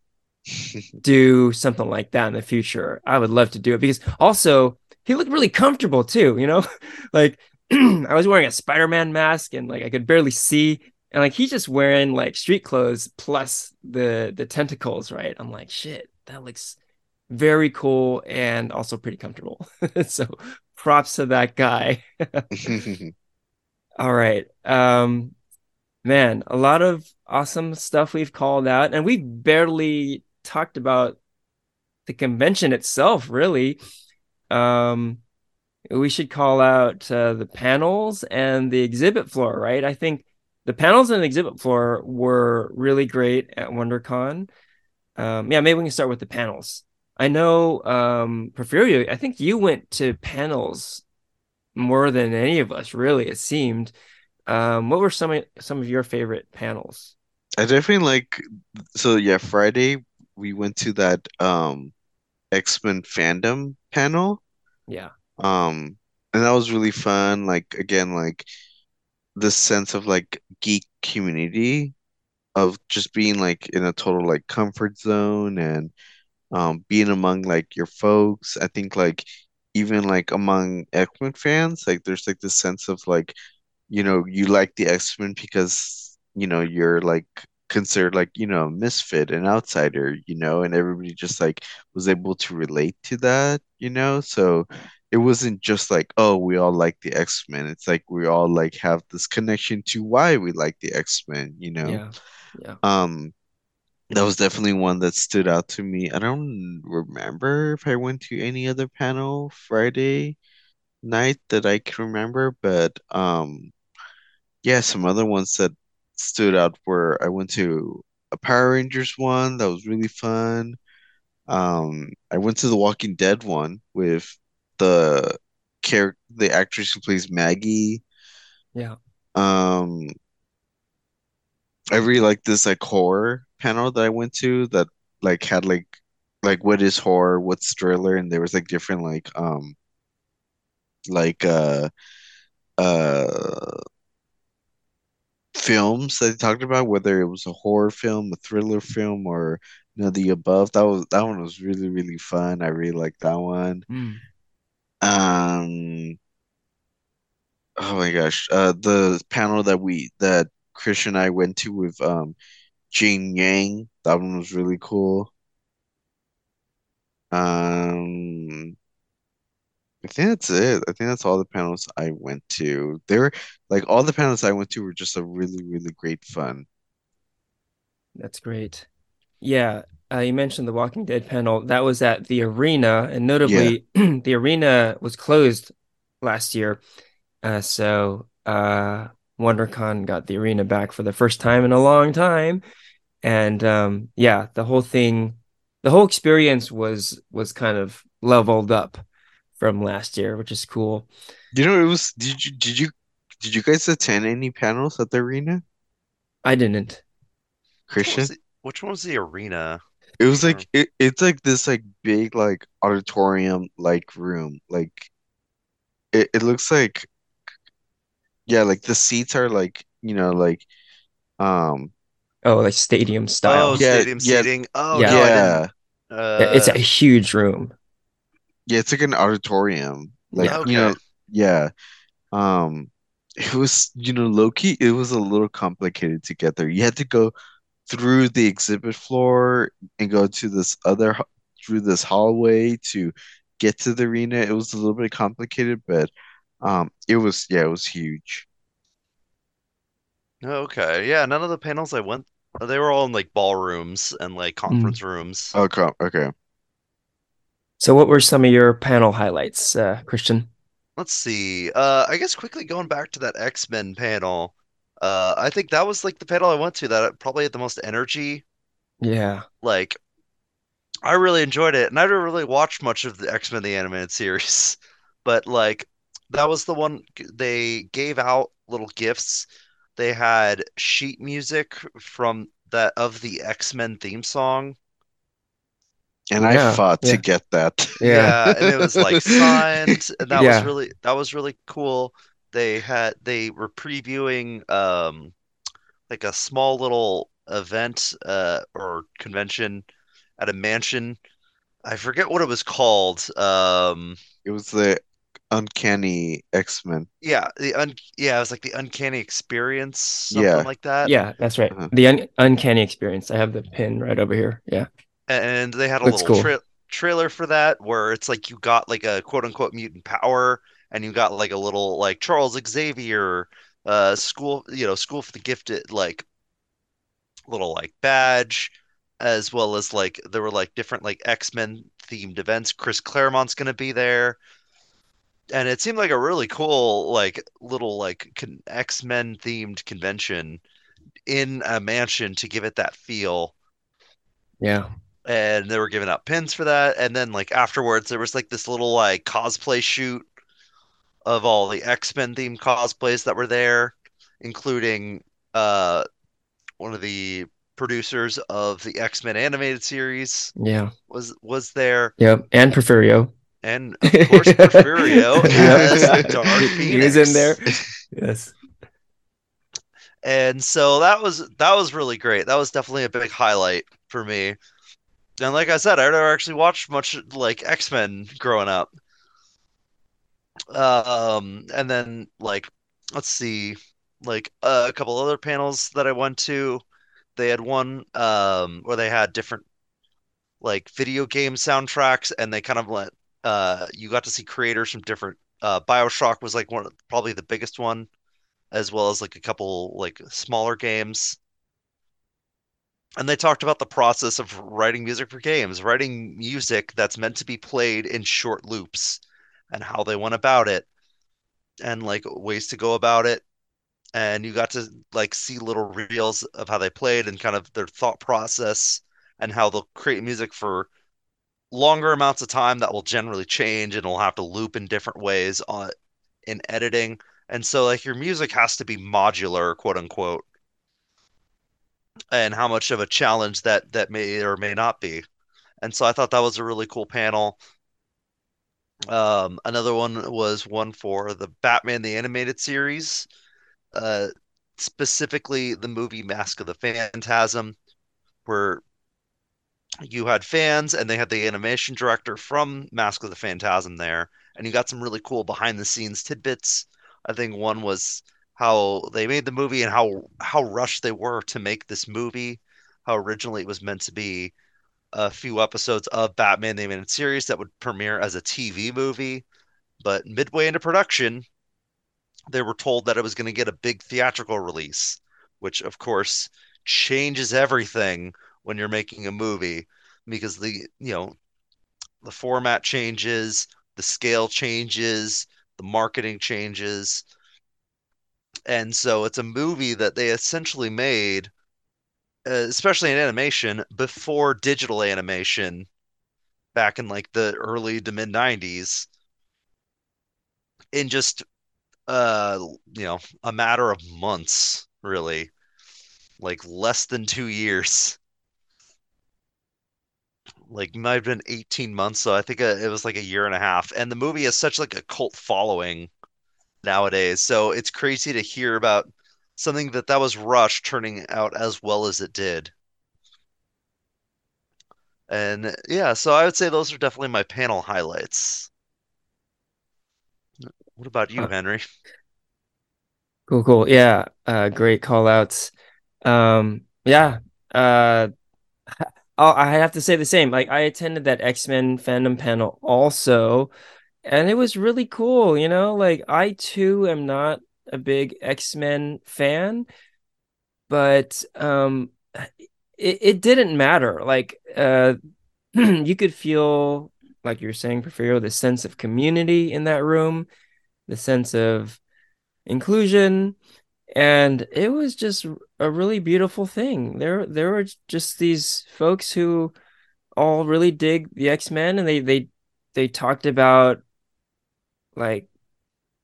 do something like that in the future, I would love to do it because also he looked really comfortable too, you know? like I was wearing a Spider-Man mask and like I could barely see and like he's just wearing like street clothes plus the the tentacles, right? I'm like, shit, that looks very cool and also pretty comfortable. so props to that guy. All right. Um man, a lot of awesome stuff we've called out and we've barely talked about the convention itself, really. Um, we should call out uh, the panels and the exhibit floor, right? I think the panels and the exhibit floor were really great at WonderCon. Um, yeah, maybe we can start with the panels. I know, um, Porfirio, I think you went to panels more than any of us, really, it seemed. Um, what were some of some of your favorite panels? I definitely like so yeah, Friday we went to that um X-Men fandom panel. Yeah, Um and that was really fun. Like again, like this sense of like geek community of just being like in a total like comfort zone and um being among like your folks. I think like even like among X-Men fans, like there's like this sense of like you know, you like the X-Men because, you know, you're like considered like, you know, a misfit, an outsider, you know, and everybody just like was able to relate to that, you know? So it wasn't just like, oh, we all like the X-Men. It's like we all like have this connection to why we like the X-Men, you know? yeah, yeah. Um, that was definitely one that stood out to me. I don't remember if I went to any other panel Friday night that I can remember, but um yeah, some other ones that stood out were I went to a Power Rangers one that was really fun. Um, I went to the Walking Dead one with the character, the actress who plays Maggie. Yeah. Um, I really like this like horror panel that I went to that like had like like what is horror, what's thriller, and there was like different like um like uh uh films that they talked about, whether it was a horror film, a thriller film, or you know the above. That was that one was really really fun. I really liked that one. Mm. Um, oh my gosh, uh, the panel that we that Christian and I went to with um Gene Yang, that one was really cool. Um, I think that's it. I think that's all the panels I went to. They were like all the panels I went to were just a really really great fun. That's great. Yeah, uh, you mentioned the Walking Dead panel. That was at the arena, and Yeah. notably, the arena was closed last year. Uh, so uh, WonderCon got the arena back for the first time in a long time, and um, yeah, the whole thing, the whole experience was was kind of leveled up from last year, which is cool. You know, it was did you did you did you guys attend any panels at the arena, I didn't. Which one was Christian? the which one was the arena? It was like it, it's like this like big like auditorium like room. Like it, it looks like yeah, like the seats are like, you know, like um Oh, like stadium Oh, style. yeah, stadium yeah, seating. Oh Yeah, no, yeah. Yeah, it's Uh, a huge room. Yeah, it's like an auditorium. Like, Yeah. you know, yeah. Um it was, you know, low key, it was a little complicated to get there. You had to go through the exhibit floor and go to this other through this hallway to get to the arena. It was a little bit complicated, but um it was yeah, it was huge. Okay. Yeah, none of the panels I went, they were all in like ballrooms and like Mm. conference rooms. Okay, okay. So, what were some of your panel highlights, uh, Christian? Let's see. Uh, I guess quickly going back to that X-Men panel. Uh, I think that was like the panel I went to that probably had the most energy. Yeah, Like, I really enjoyed it, and I didn't really watch much of the X-Men the animated series, but like that was the one they gave out little gifts. They had sheet music from that of the X-Men theme song. And I yeah, fought to get that. yeah, Yeah, and it was like signed, and that was really that was really cool. They had they were previewing um like a small little event uh or convention at a mansion. I forget what it was called. Um It was the Uncanny X-Men. yeah, the un yeah, it was like the Uncanny Experience, something Yeah. like that. yeah. That's right. Uh-huh. The un uncanny experience. I have the pin right over here. Yeah, And they had a little cool. tra trailer for that where it's like you got like a quote unquote mutant power and you got like a little like Charles Xavier uh school, you know, school for the gifted like little like badge as well as like there were like different like X-Men themed events. Chris Claremont's gonna be there. And it seemed like a really cool like little like con X-Men themed convention in a mansion to give it that feel. Yeah, And they were giving out pins for that. And then like afterwards there was like this little like cosplay shoot of all the X-Men themed cosplays that were there, including uh one of the producers of the X-Men animated series yeah, was was there, yep. And Porfirio. and of course Porfirio as Yep. Dark He, he was in there. Yes. And so that was that was really great. That was definitely a big highlight for me. And like I said, I never actually watched much like X-Men growing up. Um, and then like let's see, like uh, a couple other panels that I went to. They had one um where they had different like video game soundtracks, and they kind of let uh you got to see creators from different uh BioShock was like one of, probably the biggest one, as well as like a couple like smaller games. And they talked about the process of writing music for games, writing music that's meant to be played in short loops, and how they went about it, and like ways to go about it. And you got to like see little reels of how they played and kind of their thought process and how they'll create music for longer amounts of time that will generally change and will have to loop in different ways on in editing. And so like your music has to be modular, quote unquote. And how much of a challenge that that may or may not be. And so I thought that was a really cool panel. Um, another one was one for the Batman the Animated Series, uh, specifically the movie Mask of the Phantasm, where you had fans and they had the animation director from Mask of the Phantasm there, and you got some really cool behind the scenes tidbits. I think one was how they made the movie and how how rushed they were to make this movie, how originally it was meant to be a few episodes of Batman the Animated Series that would premiere as a TV movie, but midway into production, they were told that it was going to get a big theatrical release, which of course changes everything when you're making a movie because the you know the format changes, the scale changes, the marketing changes. And so it's a movie that they essentially made, uh, especially in animation, before digital animation back in like the early to mid 90s in just uh you know a matter of months really. Like less than two years. Like might have been 18 months so i think uh, it was like a year and a half. And the movie has such like a cult following nowadays so it's crazy to hear about something that that was rushed turning out as well as it did and yeah so i would say those are definitely my panel highlights what about you Uh, henry cool, cool. Yeah, uh, great call outs. Um, yeah, uh, I have to say the same. Like I attended that X-Men fandom panel also, and it was really cool, you know? Like I too am not a big X-Men fan, but um it, it didn't matter. Like uh you could feel like you're saying, Porfirio, the sense of community in that room, the sense of inclusion, and it was just a really beautiful thing. There there were just these folks who all really dig the X-Men and they they they talked about like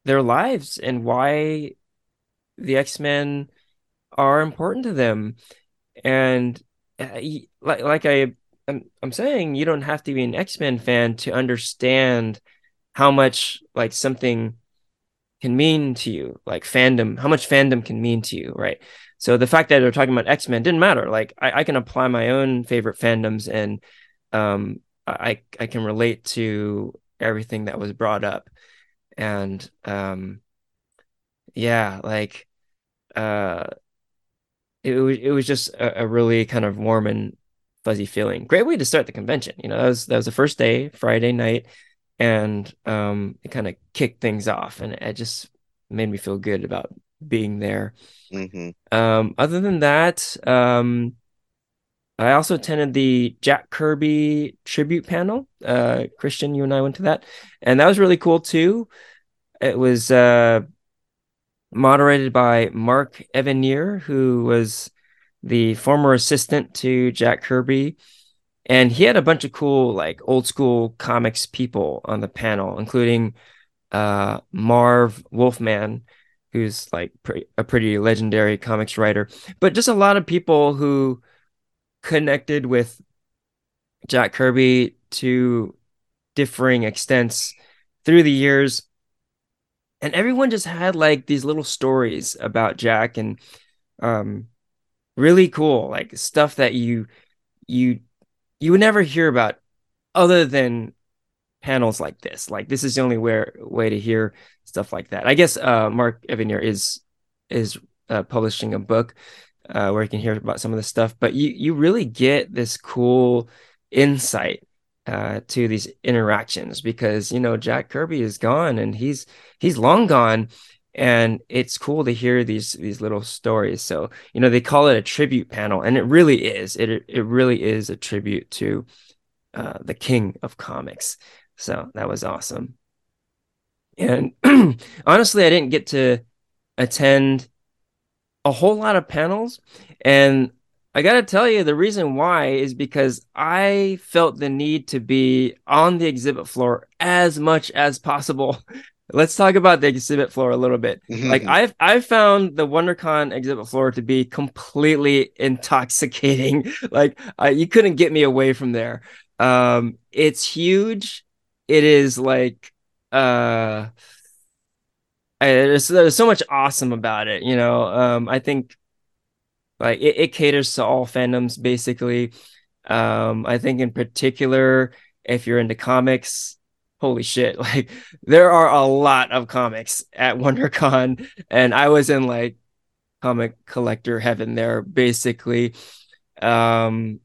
their lives and why the X-Men are important to them. And uh, like like I I'm, I'm saying, you don't have to be an X-Men fan to understand how much like something can mean to you, like fandom, how much fandom can mean to you, right? So the fact that they're talking about X-Men didn't matter. Like I, I can apply my own favorite fandoms and um I I can relate to everything that was brought up. And um yeah, like uh it was it was just a, a really kind of warm and fuzzy feeling. Great way to start the convention. You know, that was that was the first day, Friday night, and um, it kind of kicked things off, and it just made me feel good about being there. hmm Um, other than that, um, I also attended the Jack Kirby tribute panel. Uh, Christian, you and I went to that, and that was really cool too. It was uh, moderated by Mark Evanier, who was the former assistant to Jack Kirby. And he had a bunch of cool, like old school comics people on the panel, including uh, Marv Wolfman, who's like pre- a pretty legendary comics writer, but just a lot of people who connected with Jack Kirby to differing extents through the years. And everyone just had like these little stories about Jack and um, really cool, like stuff that you you you would never hear about other than panels like this. Like this is the only way way to hear stuff like that. I guess uh, Mark Evanier is is uh, publishing a book uh, where you can hear about some of this stuff, but you you really get this cool insight uh, to these interactions because you know Jack Kirby is gone and he's he's long gone. And it's cool to hear these these little stories. So, you know, they call it a tribute panel, and it really is. It it really is a tribute to uh, the king of comics. So that was awesome. And honestly, I didn't get to attend a whole lot of panels. And I got to tell you, the reason why is because I felt the need to be on the exhibit floor as much as possible. let's talk about the exhibit floor a little bit. Like I've I've found the WonderCon exhibit floor to be completely intoxicating. like you couldn't get me away from there. Um, it's huge. It is like uh there's, there's so much awesome about it, you know. Um, I think like it, it caters to all fandoms basically. Um, I think in particular, if you're into comics, holy shit, like there are a lot of comics at WonderCon, and I was in like comic collector heaven there, basically. Um,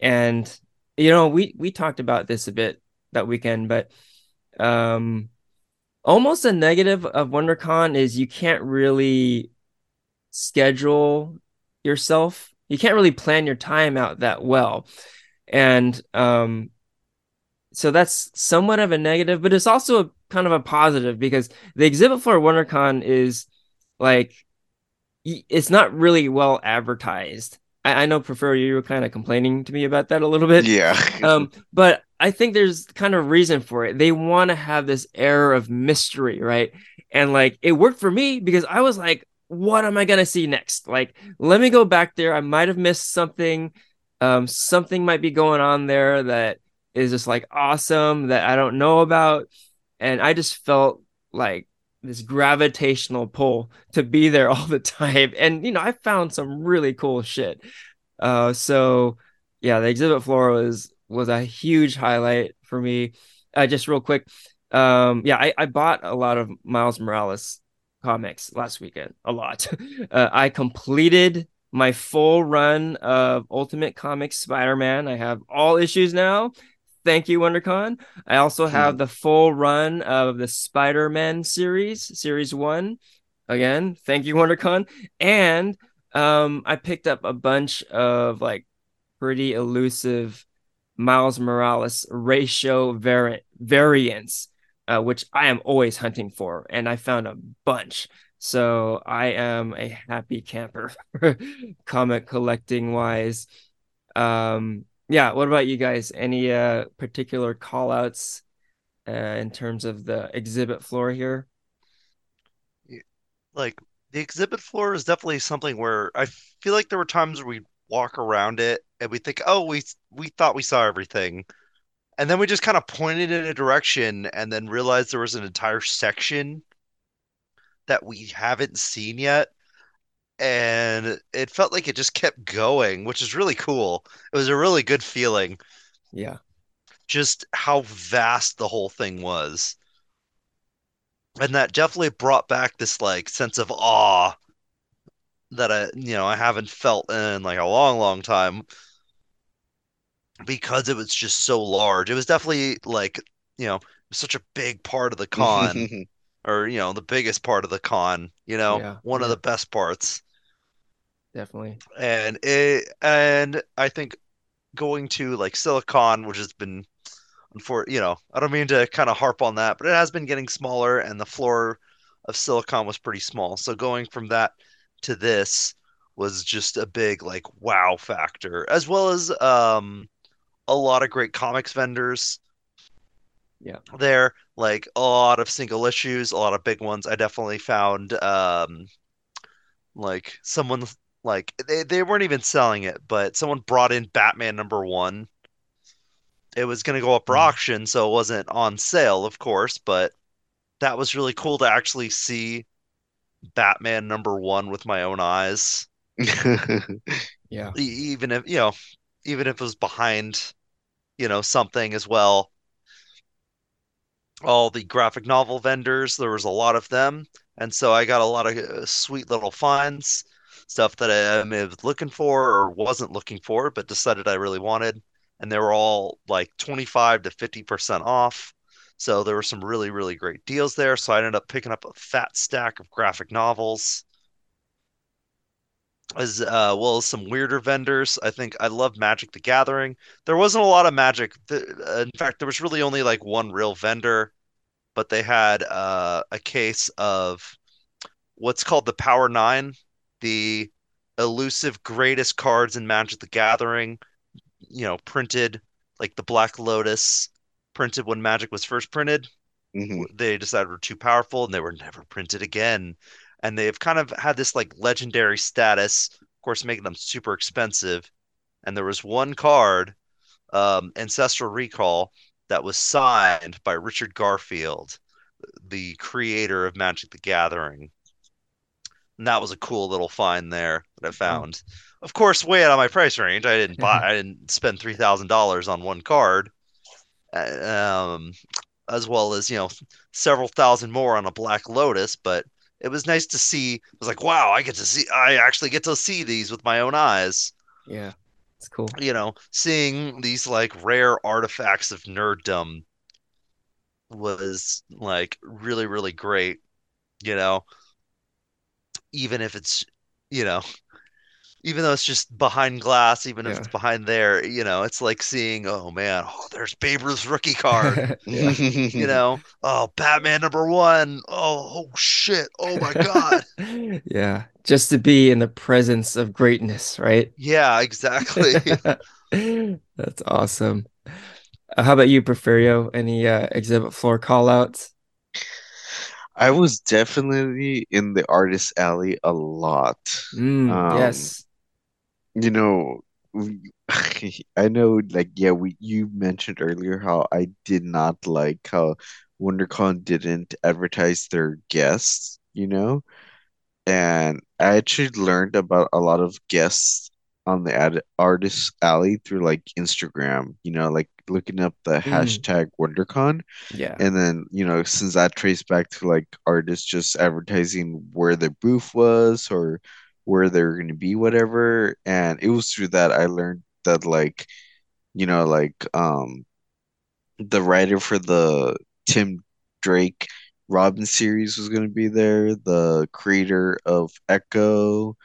and you know, we we talked about this a bit that weekend, but um almost a negative of WonderCon is you can't really schedule yourself. You can't really plan your time out that well. And um so that's somewhat of a negative, but it's also a, kind of a positive because the exhibit floor WonderCon is like it's not really well advertised. I, I know, Porfirio were kind of complaining to me about that a little bit. Yeah. um, but I think there's kind of reason for it. They want to have this air of mystery, right? And like it worked for me because I was like, what am I gonna see next? Like, let me go back there. I might have missed something. Um, something might be going on there that is just like awesome that I don't know about. And I just felt like this gravitational pull to be there all the time. And you know, I found some really cool shit. Uh, so yeah, the exhibit floor was was a huge highlight for me. Uh, just real quick, um, yeah, I, I bought a lot of Miles Morales comics last weekend, a lot. Uh, I completed my full run of Ultimate Comics Spider-Man. I have all issues now, Thank you, WonderCon. I also have hmm. the full run of the Spider-Man series, series one. Again, thank you, WonderCon. And um, I picked up a bunch of like pretty elusive Miles Morales ratio variant variants, uh, which I am always hunting for, and I found a bunch. So I am a happy camper, comic collecting wise. Um, yeah what about you guys any uh particular call outs uh, in terms of the exhibit floor here like the exhibit floor is definitely something where i feel like there were times where we walk around it and we think oh we we thought we saw everything and then we just kind of pointed in a direction and then realized there was an entire section that we haven't seen yet and it felt like it just kept going, which is really cool. It was a really good feeling. Yeah. Just how vast the whole thing was. And that definitely brought back this like sense of awe that I, you know, I haven't felt in like a long, long time because it was just so large. It was definitely like, you know, such a big part of the con or, you know, the biggest part of the con, you know, yeah, one yeah. of the best parts definitely. And it and I think going to like Silicon, which has been for you know, I don't mean to kind of harp on that, but it has been getting smaller, and the floor of Silicon was pretty small. So going from that to this was just a big like wow factor, as well as um a lot of great comics vendors. Yeah, there like a lot of single issues, a lot of big ones. I definitely found um like someone like they, they weren't even selling it, but someone brought in Batman number one. It was going to go up for mm. auction, so it wasn't on sale, of course, but that was really cool to actually see Batman number one with my own eyes. yeah. Even if, you know, even if it was behind, you know, something as well. All the graphic novel vendors, there was a lot of them. And so I got a lot of uh, sweet little finds stuff that I was looking for or wasn't looking for, but decided I really wanted. And they were all like 25 to 50% off. So there were some really, really great deals there. So I ended up picking up a fat stack of graphic novels, as uh, well as some weirder vendors. I think I love Magic the Gathering. There wasn't a lot of Magic. In fact, there was really only like one real vendor, but they had uh, a case of what's called the Power Nine, the elusive greatest cards in Magic the Gathering, you know, printed like the Black Lotus printed when Magic was first printed. hmm they decided were too powerful and they were never printed again. And they've kind of had this like legendary status, of course, making them super expensive. And there was one card, um, Ancestral Recall, that was signed by Richard Garfield, the creator of Magic the Gathering. And that was a cool little find there that I found. Of course, way out of my price range. I didn't buy, I didn't spend three thousand dollars on one card. Uh, Um, as well as you know several thousand more on a Black Lotus. But it was nice to see. It was like, wow, I get to see. I actually get to see these with my own eyes. Yeah, it's cool. You know, seeing these like rare artifacts of nerddom was like really, really great. You know, even if it's you know even though it's just behind glass, even if it's behind there, you know, it's like seeing, oh man, oh, there's Babe Ruth's rookie card. you know, oh, Batman number one. Oh, oh shit. Oh my God. Yeah, just to be in the presence of greatness, right? Yeah, exactly. That's awesome. Uh, how about you, Porfirio? Any uh, exhibit floor call outs? I was definitely in the artist alley a lot. Mm, Um, yes. You know, I know, like, yeah, we you mentioned earlier how I did not like how WonderCon didn't advertise their guests, you know, and I actually learned about a lot of guests on the ad artist alley through like Instagram, you know, like looking up the Mm, hashtag WonderCon. yeah. And then, you know, since that traced back to like artists just advertising where their booth was or where they're going to be, whatever. And it was through that I learned that, like, you know, like, um, the writer for the Tim Drake Robin series was going to be there, the creator of Echo,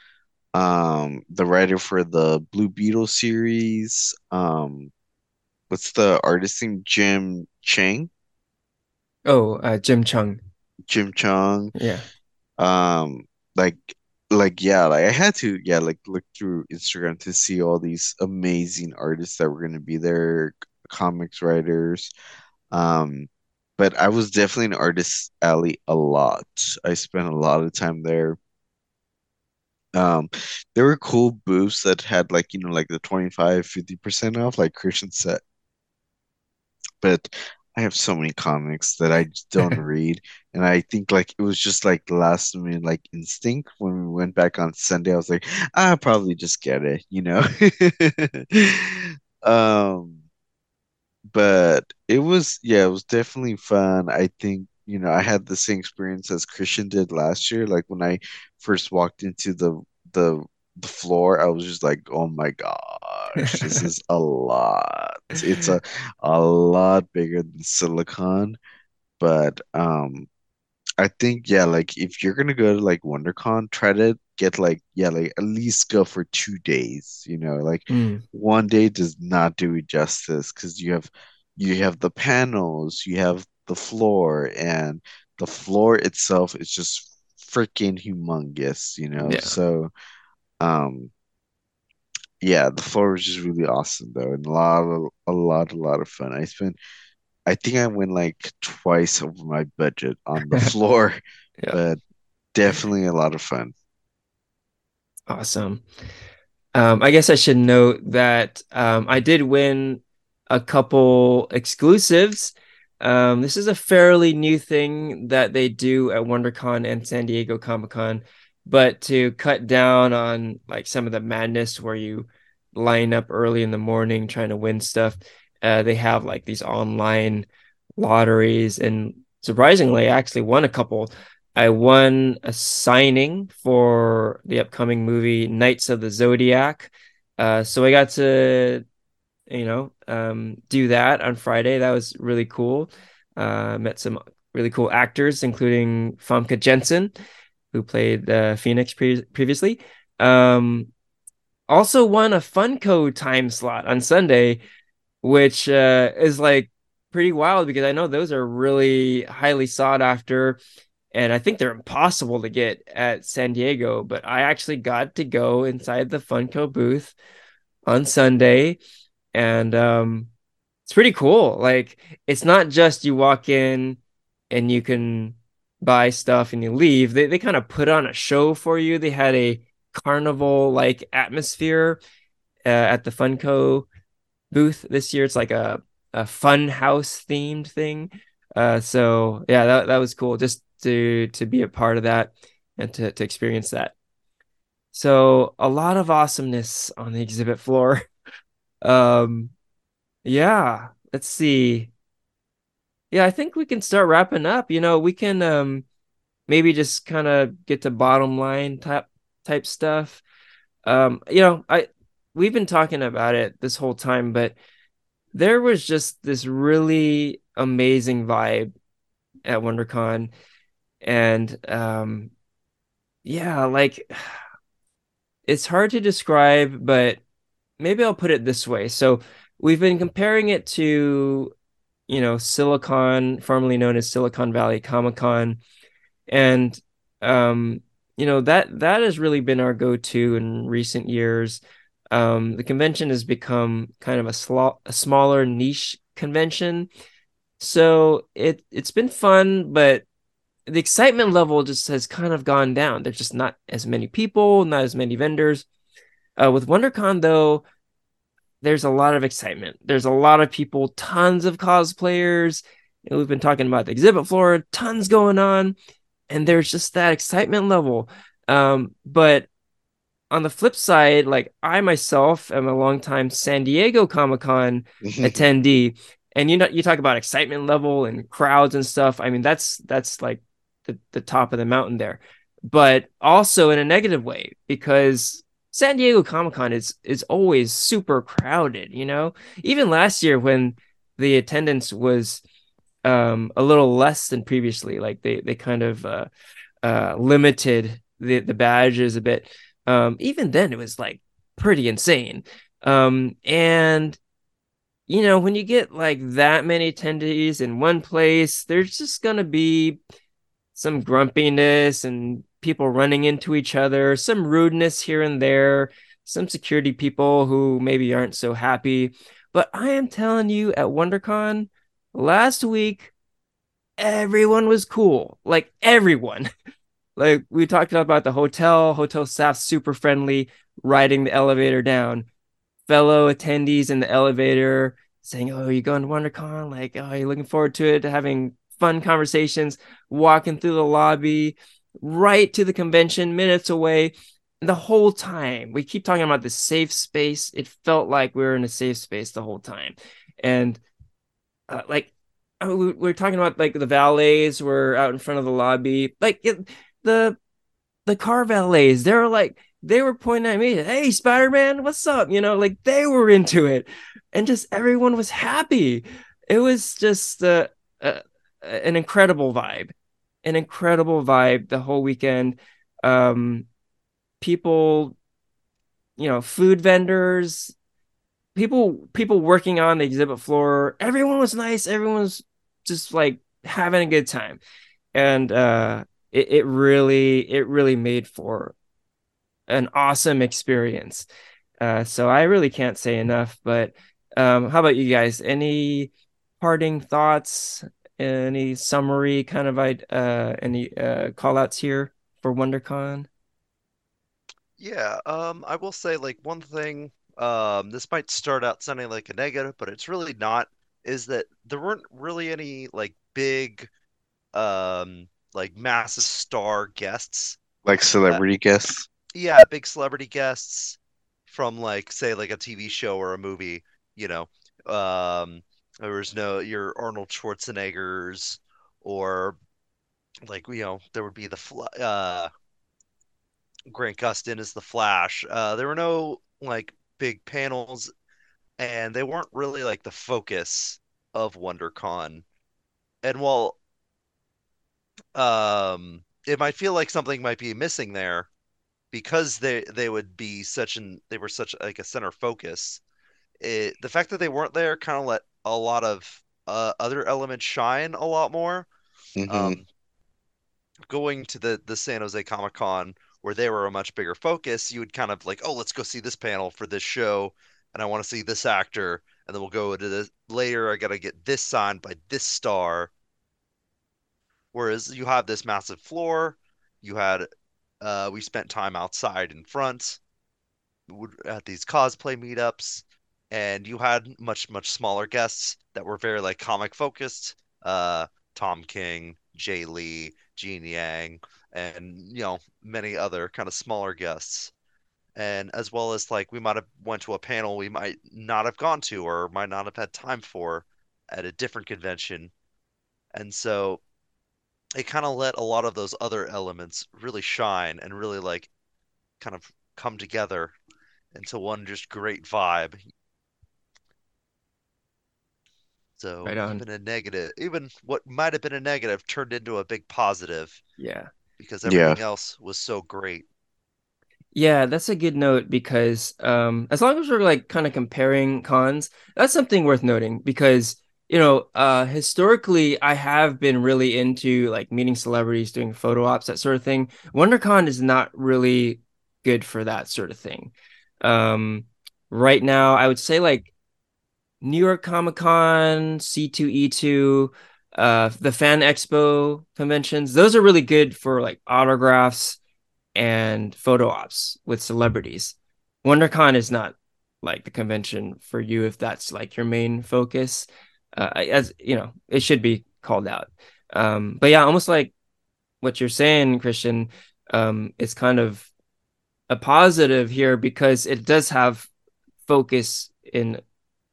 um, the writer for the Blue Beetle series, um, what's the artist name? Jim Chang? Oh, uh, Jim Chung. Jim Chung. Yeah. Um, like, like yeah, like I had to, yeah, like look through Instagram to see all these amazing artists that were going to be there, comics writers. Um, but I was definitely in Artist Alley a lot. I spent a lot of time there. Um, there were cool booths that had like, you know, like the 25, 50% off, like Christian said. But I have so many comics that I don't read. And I think like it was just like last minute like instinct when we went back on Sunday. I was like, I probably just get it, you know? Um, but it was yeah, it was definitely fun. I think, you know, I had the same experience as Christian did last year. Like when I first walked into the the the floor, I was just like, oh my gosh, this is a lot. It's a a lot bigger than Silicon. But um I think yeah, like if you're gonna go to like WonderCon, try to get like yeah, like at least go for two days. You know, like Mm, one day does not do it justice because you have you have the panels, you have the floor, and the floor itself is just freaking humongous. You know, yeah. so um yeah, the floor was just really awesome though, and a lot of a lot a lot of fun. I spent I think I went like twice over my budget on the floor, Yeah. but definitely a lot of fun. Awesome. Um, I guess I should note that um, I did win a couple exclusives. Um, this is a fairly new thing that they do at WonderCon and San Diego Comic-Con, but to cut down on like some of the madness where you line up early in the morning trying to win stuff, uh, they have like these online lotteries, and surprisingly, I actually won a couple. I won a signing for the upcoming movie Knights of the Zodiac. Uh, so I got to, you know, um, do that on Friday. That was really cool. Uh, met some really cool actors, including Famke Janssen, who played uh, Phoenix pre- previously. Um, also won a Funko time slot on Sunday, which uh, is like pretty wild because I know those are really highly sought after and I think they're impossible to get at San Diego, but I actually got to go inside the Funko booth on Sunday and um it's pretty cool. Like it's not just you walk in and you can buy stuff and you leave. They they kind of put on a show for you. They had a carnival like atmosphere uh, at the Funko booth this year. It's like a a fun house themed thing. Uh, so yeah, that that was cool just to to be a part of that and to to experience that. So a lot of awesomeness on the exhibit floor. um, yeah, let's see. Yeah, I think we can start wrapping up. You know, we can um maybe just kind of get to bottom line type type stuff. Um, you know, I we've been talking about it this whole time, but there was just this really amazing vibe at WonderCon. And um yeah, like it's hard to describe, but maybe I'll put it this way. So we've been comparing it to, you know, Silicon, formerly known as Silicon Valley Comic Con, and um, you know that that has really been our go-to in recent years. Um, the convention has become kind of a, sl- a smaller niche convention, so it it's been fun, but the excitement level just has kind of gone down. There's just not as many people, not as many vendors. Uh, with WonderCon, though, there's a lot of excitement. There's a lot of people, tons of cosplayers. And we've been talking about the exhibit floor, tons going on, and there's just that excitement level. Um, but on the flip side, like I myself am a longtime San Diego Comic Con attendee, and you know you talk about excitement level and crowds and stuff. I mean that's that's like the, the top of the mountain there, but also in a negative way because San Diego Comic Con is is always super crowded. You know, even last year when the attendance was um, a little less than previously, like they they kind of uh, uh, limited the the badges a bit. Um, even then, it was like pretty insane. Um, and you know, when you get like that many attendees in one place, there's just gonna be some grumpiness and people running into each other, some rudeness here and there, some security people who maybe aren't so happy. But I am telling you, at WonderCon last week, everyone was cool. Like everyone. like we talked about the hotel, hotel staff super friendly, riding the elevator down. Fellow attendees in the elevator saying, "Oh, you going to WonderCon? Like, oh, you looking forward to it? Having fun conversations, walking through the lobby, right to the convention, minutes away. The whole time we keep talking about the safe space. It felt like we were in a safe space the whole time, and uh, like uh, we we're talking about like the valets were out in front of the lobby, like it, the the car valets. they were like they were pointing at me, "Hey, Spider Man, what's up?" You know, like they were into it, and just everyone was happy. It was just uh, uh, an incredible vibe, an incredible vibe the whole weekend. Um, people, you know, food vendors, people, people working on the exhibit floor. Everyone was nice. Everyone was just like having a good time, and uh, it, it really, it really made for an awesome experience. Uh, so I really can't say enough. But um, how about you guys? Any parting thoughts? Any summary kind of I uh any uh call outs here for WonderCon? Yeah, um, I will say like one thing, um, this might start out sounding like a negative, but it's really not, is that there weren't really any like big, um, like massive star guests. Like celebrity uh, guests? Yeah, big celebrity guests from like say like a TV show or a movie, you know. Um, there was no your Arnold Schwarzeneggers or like you know there would be the uh, Grant Gustin as the Flash. Uh, there were no like big panels, and they weren't really like the focus of WonderCon. And while um, it might feel like something might be missing there because they they would be such an they were such like a center focus. It, the fact that they weren't there kind of let a lot of uh, other elements shine a lot more. Mm-hmm. Um, going to the the San Jose Comic Con where they were a much bigger focus, you would kind of like, oh, let's go see this panel for this show, and I want to see this actor, and then we'll go to this later. I got to get this signed by this star. Whereas you have this massive floor, you had uh, we spent time outside in front at these cosplay meetups, and you had much much smaller guests that were very like comic focused. Uh, Tom King, Jae Lee, Gene Yang, and you know many other kind of smaller guests and as well as like we might have went to a panel we might not have gone to or might not have had time for at a different convention and so it kind of let a lot of those other elements really shine and really like kind of come together into one just great vibe so Right on. even a negative even what might have been a negative turned into a big positive Yeah. because Yeah. everything else was so great Yeah, that's a good note because um as long as we're like kind of comparing cons, that's something worth noting because you know, uh historically I have been really into like meeting celebrities, doing photo ops, that sort of thing. WonderCon is not really good for that sort of thing. Um right now I would say like New York Comic Con, C2E2, uh the Fan Expo conventions, those are really good for like autographs and photo ops with celebrities. WonderCon is not like the convention for you if that's like your main focus. Uh, as you know, it should be called out. Um, but yeah, almost like what you're saying, Christian, um, it's kind of a positive here because it does have focus in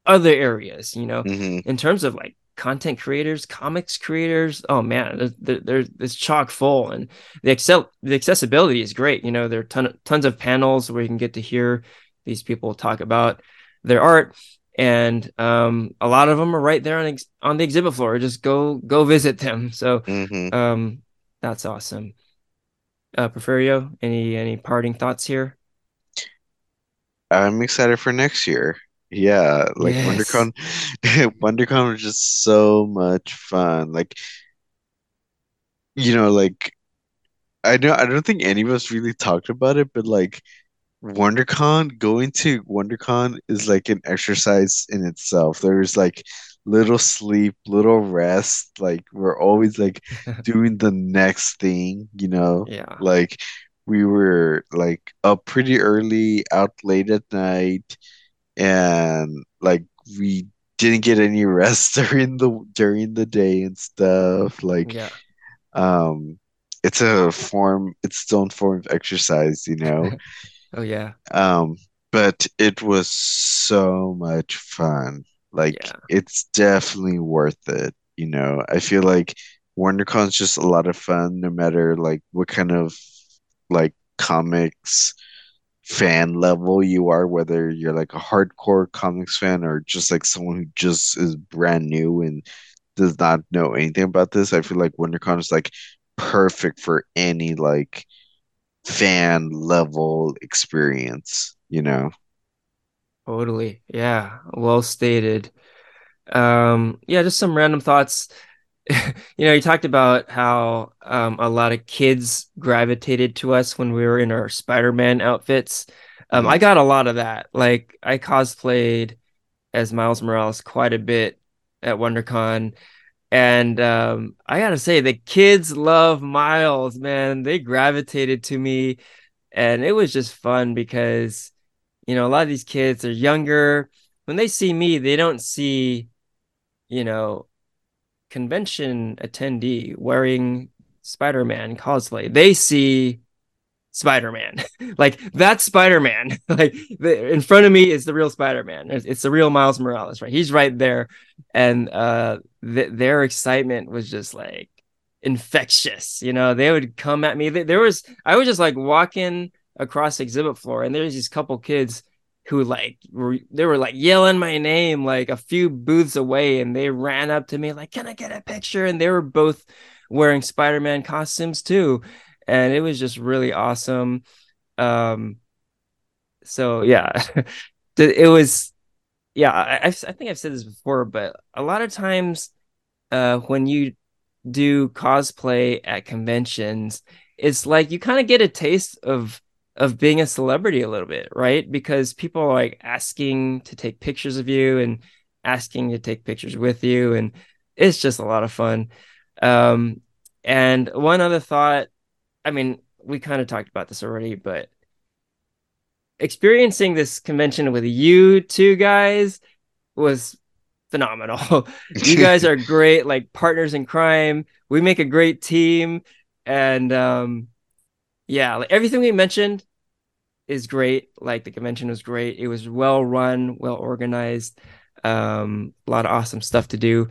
other areas, you know, hmm in terms of like content creators, comics creators. Oh man, there's there's it's chock full, and the excel the accessibility is great. You know, there are ton tons of panels where you can get to hear these people talk about their art, and um, a lot of them are right there on ex- on the exhibit floor. Just go go visit them. So hmm um, that's awesome. Uh, Porfirio, any any parting thoughts here? I'm excited for next year. Yeah, like Yes. WonderCon, WonderCon was just so much fun. Like, you know, like I know I don't think any of us really talked about it, but like WonderCon, going to WonderCon is like an exercise in itself. There's like little sleep, little rest. Like we're always like doing the next thing, you know? Yeah. Like we were like up pretty early, out late at night, and like we didn't get any rest during the during the day and stuff. Like Yeah. um it's a form, it's its own form of exercise, you know? Oh yeah. Um, but it was so much fun. Like Yeah. it's definitely worth it, you know. I feel like WonderCon's just a lot of fun no matter like what kind of like comics fan level you are, whether you're like a hardcore comics fan or just like someone who just is brand new and does not know anything about this. I feel like WonderCon is like perfect for any like fan level experience, you know? Totally. Yeah. Well stated. Um, yeah, just some random thoughts. You know, you talked about how um, a lot of kids gravitated to us when we were in our Spider-Man outfits. Um, I got a lot of that. Like I cosplayed as Miles Morales quite a bit at WonderCon. And um, I gotta say, the kids love Miles, man. They gravitated to me, and it was just fun because, you know, a lot of these kids are younger. When they see me, they don't see, you know, convention attendee wearing Spider-Man cosplay. They see Spider-Man. like that's Spider-Man. like the, in front of me is the real Spider-Man. It's, it's the real Miles Morales, right? He's right there, and uh, th- their excitement was just like infectious. You know, they would come at me. There was I was just like walking across exhibit floor, and there's these couple kids who like were they were like yelling my name like a few booths away, and they ran up to me like, "Can I get a picture?" And they were both wearing Spider-Man costumes too and it was just really awesome. Um, so yeah, it was yeah. I, I think I've said this before, but a lot of times, uh, when you do cosplay at conventions, it's like you kind of get a taste of of being a celebrity a little bit, right? Because people are like asking to take pictures of you and asking to take pictures with you, and it's just a lot of fun. Um, And one other thought, I mean, we kind of talked about this already, but experiencing this convention with you two guys was phenomenal. you guys are great, like partners in crime. We make a great team. And um yeah, like everything we mentioned is great. Like the convention was great. It was well run, well organized. Um, a lot of awesome stuff to do.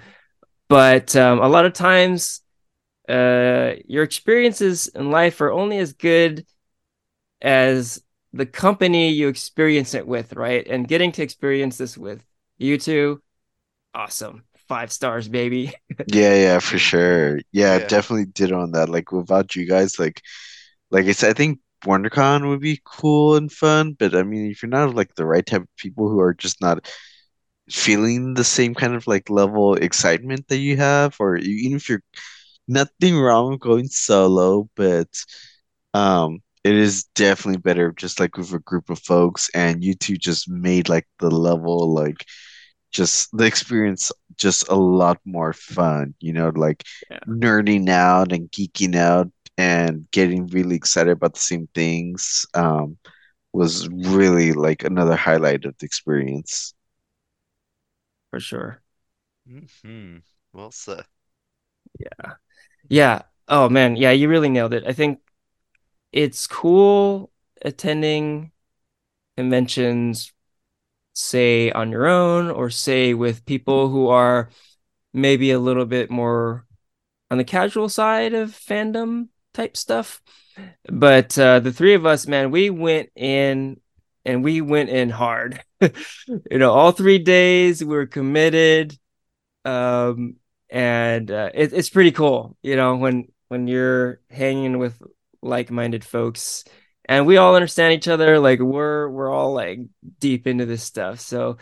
But um, a lot of times, uh, your experiences in life are only as good as the company you experience it with, right? And getting to experience this with you two, awesome. Five stars, baby. Yeah, yeah, for sure. Yeah, Yeah. definitely did on that. Like without you guys, like like I said, I think WonderCon would be cool and fun, but I mean if you're not like the right type of people who are just not feeling the same kind of like level of excitement that you have, or even if you're nothing wrong with going solo, but um it is definitely better just like with a group of folks and you two just made like the level like just the experience just a lot more fun, you know, like yeah, nerding out and geeking out and getting really excited about the same things um was really like another highlight of the experience. for sure. hmm Well said. Yeah. Yeah. Oh man, yeah, you really nailed it. I think it's cool attending conventions, say on your own or say with people who are maybe a little bit more on the casual side of fandom type stuff. But uh, the three of us, man, we went in and we went in hard. you know, all three days we were committed. Um, and uh, it, it's pretty cool, you know, when when you're hanging with like-minded folks and we all understand each other, like we're we're all like deep into this stuff. So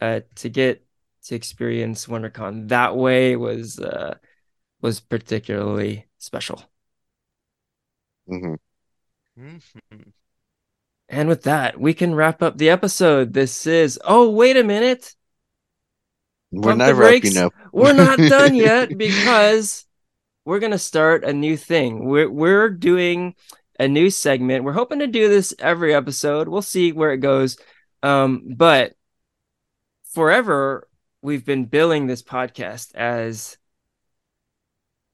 uh to get to experience WonderCon that way was uh was particularly special. Hmm hmm And with that, we can wrap up the episode. This is, oh, wait a minute. We're Pump not wrapping up. We're not done yet because we're going to start a new thing. We're, we're doing a new segment. We're hoping to do this every episode. We'll see where it goes. Um, but forever, we've been billing this podcast as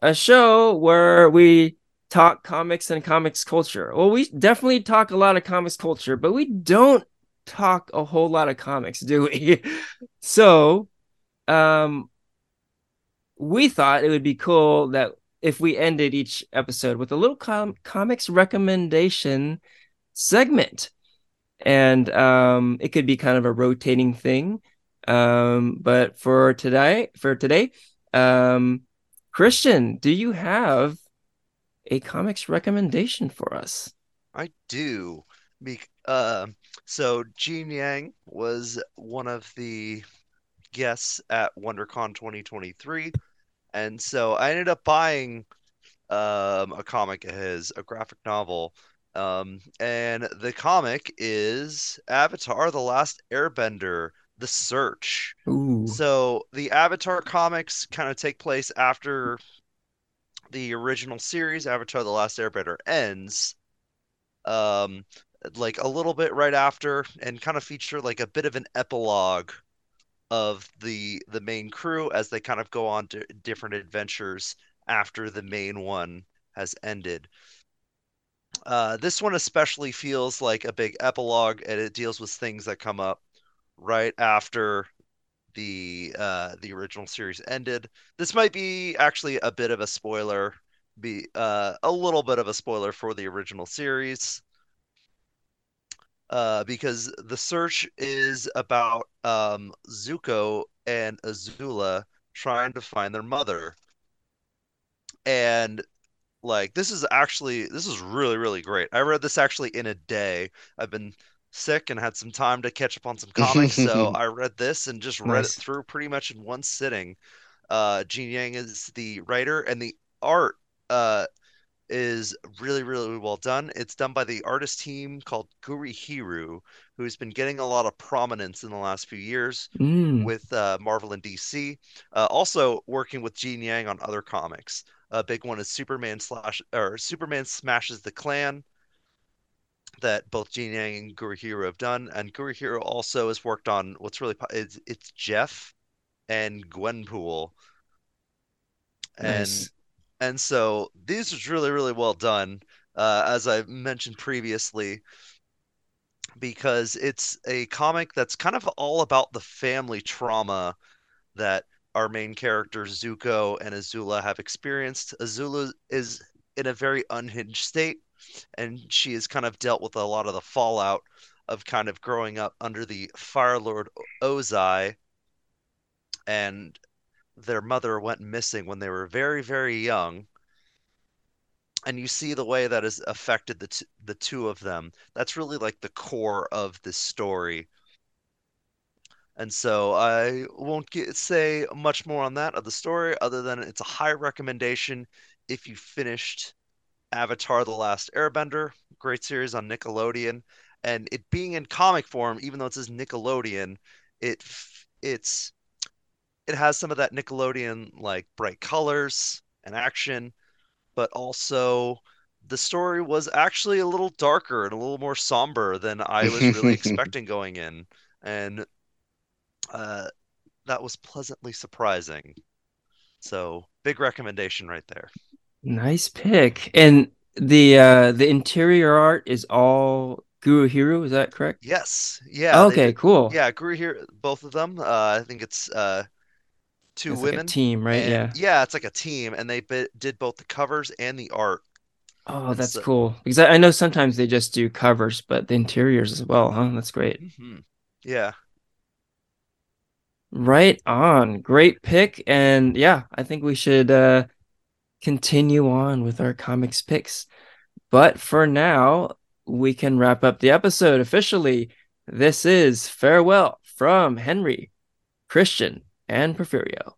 a show where we talk comics and comics culture. Well, we definitely talk a lot of comics culture, but we don't talk a whole lot of comics, do we? so, um, we thought it would be cool that if we ended each episode with a little com- comics recommendation segment, and um, it could be kind of a rotating thing. Um, but for today, for today, um, Christian, do you have a comics recommendation for us? I do. Uh, so Gene Yang was one of the guests at WonderCon 2023, and so I ended up buying um, a comic of his, a graphic novel. Um, and the comic is Avatar: The Last Airbender: The Search. Ooh, So the Avatar comics kind of take place after the original series, Avatar: The Last Airbender, ends. Um, like a little bit right after, and kind of feature like a bit of an epilogue of the the main crew as they kind of go on to different adventures after the main one has ended. Uh, this one especially feels like a big epilogue, and it deals with things that come up right after the uh, the original series ended. This might be actually a bit of a spoiler, be uh, a little bit of a spoiler for the original series, uh, because the search is about um, Zuko and Azula trying to find their mother, and like this is actually this is really really great. I read this actually in a day. I've been sick and had some time to catch up on some comics, so I read this and just read it through pretty much in one sitting. Uh, Gene Yang is the writer, and the art uh, is really, really well done. It's done by the artist team called Gurihiru, who's been getting a lot of prominence in the last few years Mm, with uh, Marvel and DC. Uh, also working with Gene Yang on other comics. A big one is Superman slash or Superman smashes the Klan that both Gene Yang and Gurihiru have done, and Gurihiru also has worked on what's really it's, it's Jeff and Gwenpool, and nice. and so these was really really well done, uh, as I mentioned previously, because it's a comic that's kind of all about the family trauma that our main characters Zuko and Azula have experienced. Azula is in a very unhinged state, and she has kind of dealt with a lot of the fallout of kind of growing up under the Fire Lord Ozai, and their mother went missing when they were very, very young. And you see the way that has affected the t- the two of them. That's really like the core of this story. And so I won't get, say much more on that of the story, other than it's a high recommendation if you finished Avatar: The Last Airbender, great series on Nickelodeon, and it being in comic form, even though it says Nickelodeon, it it's it has some of that Nickelodeon like bright colors and action, but also the story was actually a little darker and a little more somber than I was really expecting going in, and uh, that was pleasantly surprising. So big recommendation right there. Nice pick. And the uh the interior art is all Gurihiru, is that correct? Yes, yeah, they Okay, did. cool. Yeah, Gurihiru both of them. Uh, I think it's uh two It's like a women, team, right? Yeah. yeah, it's like a team, and they bi did both the covers and the art. Oh, that's so, cool. Because I, I know sometimes they just do covers, but the interiors as well, huh? That's great. mhm. Yeah, Right on. Great pick. And yeah, I think we should uh continue on with our comics picks. But for now, we can wrap up the episode officially. This is farewell from Henry, Christian, and Porfirio.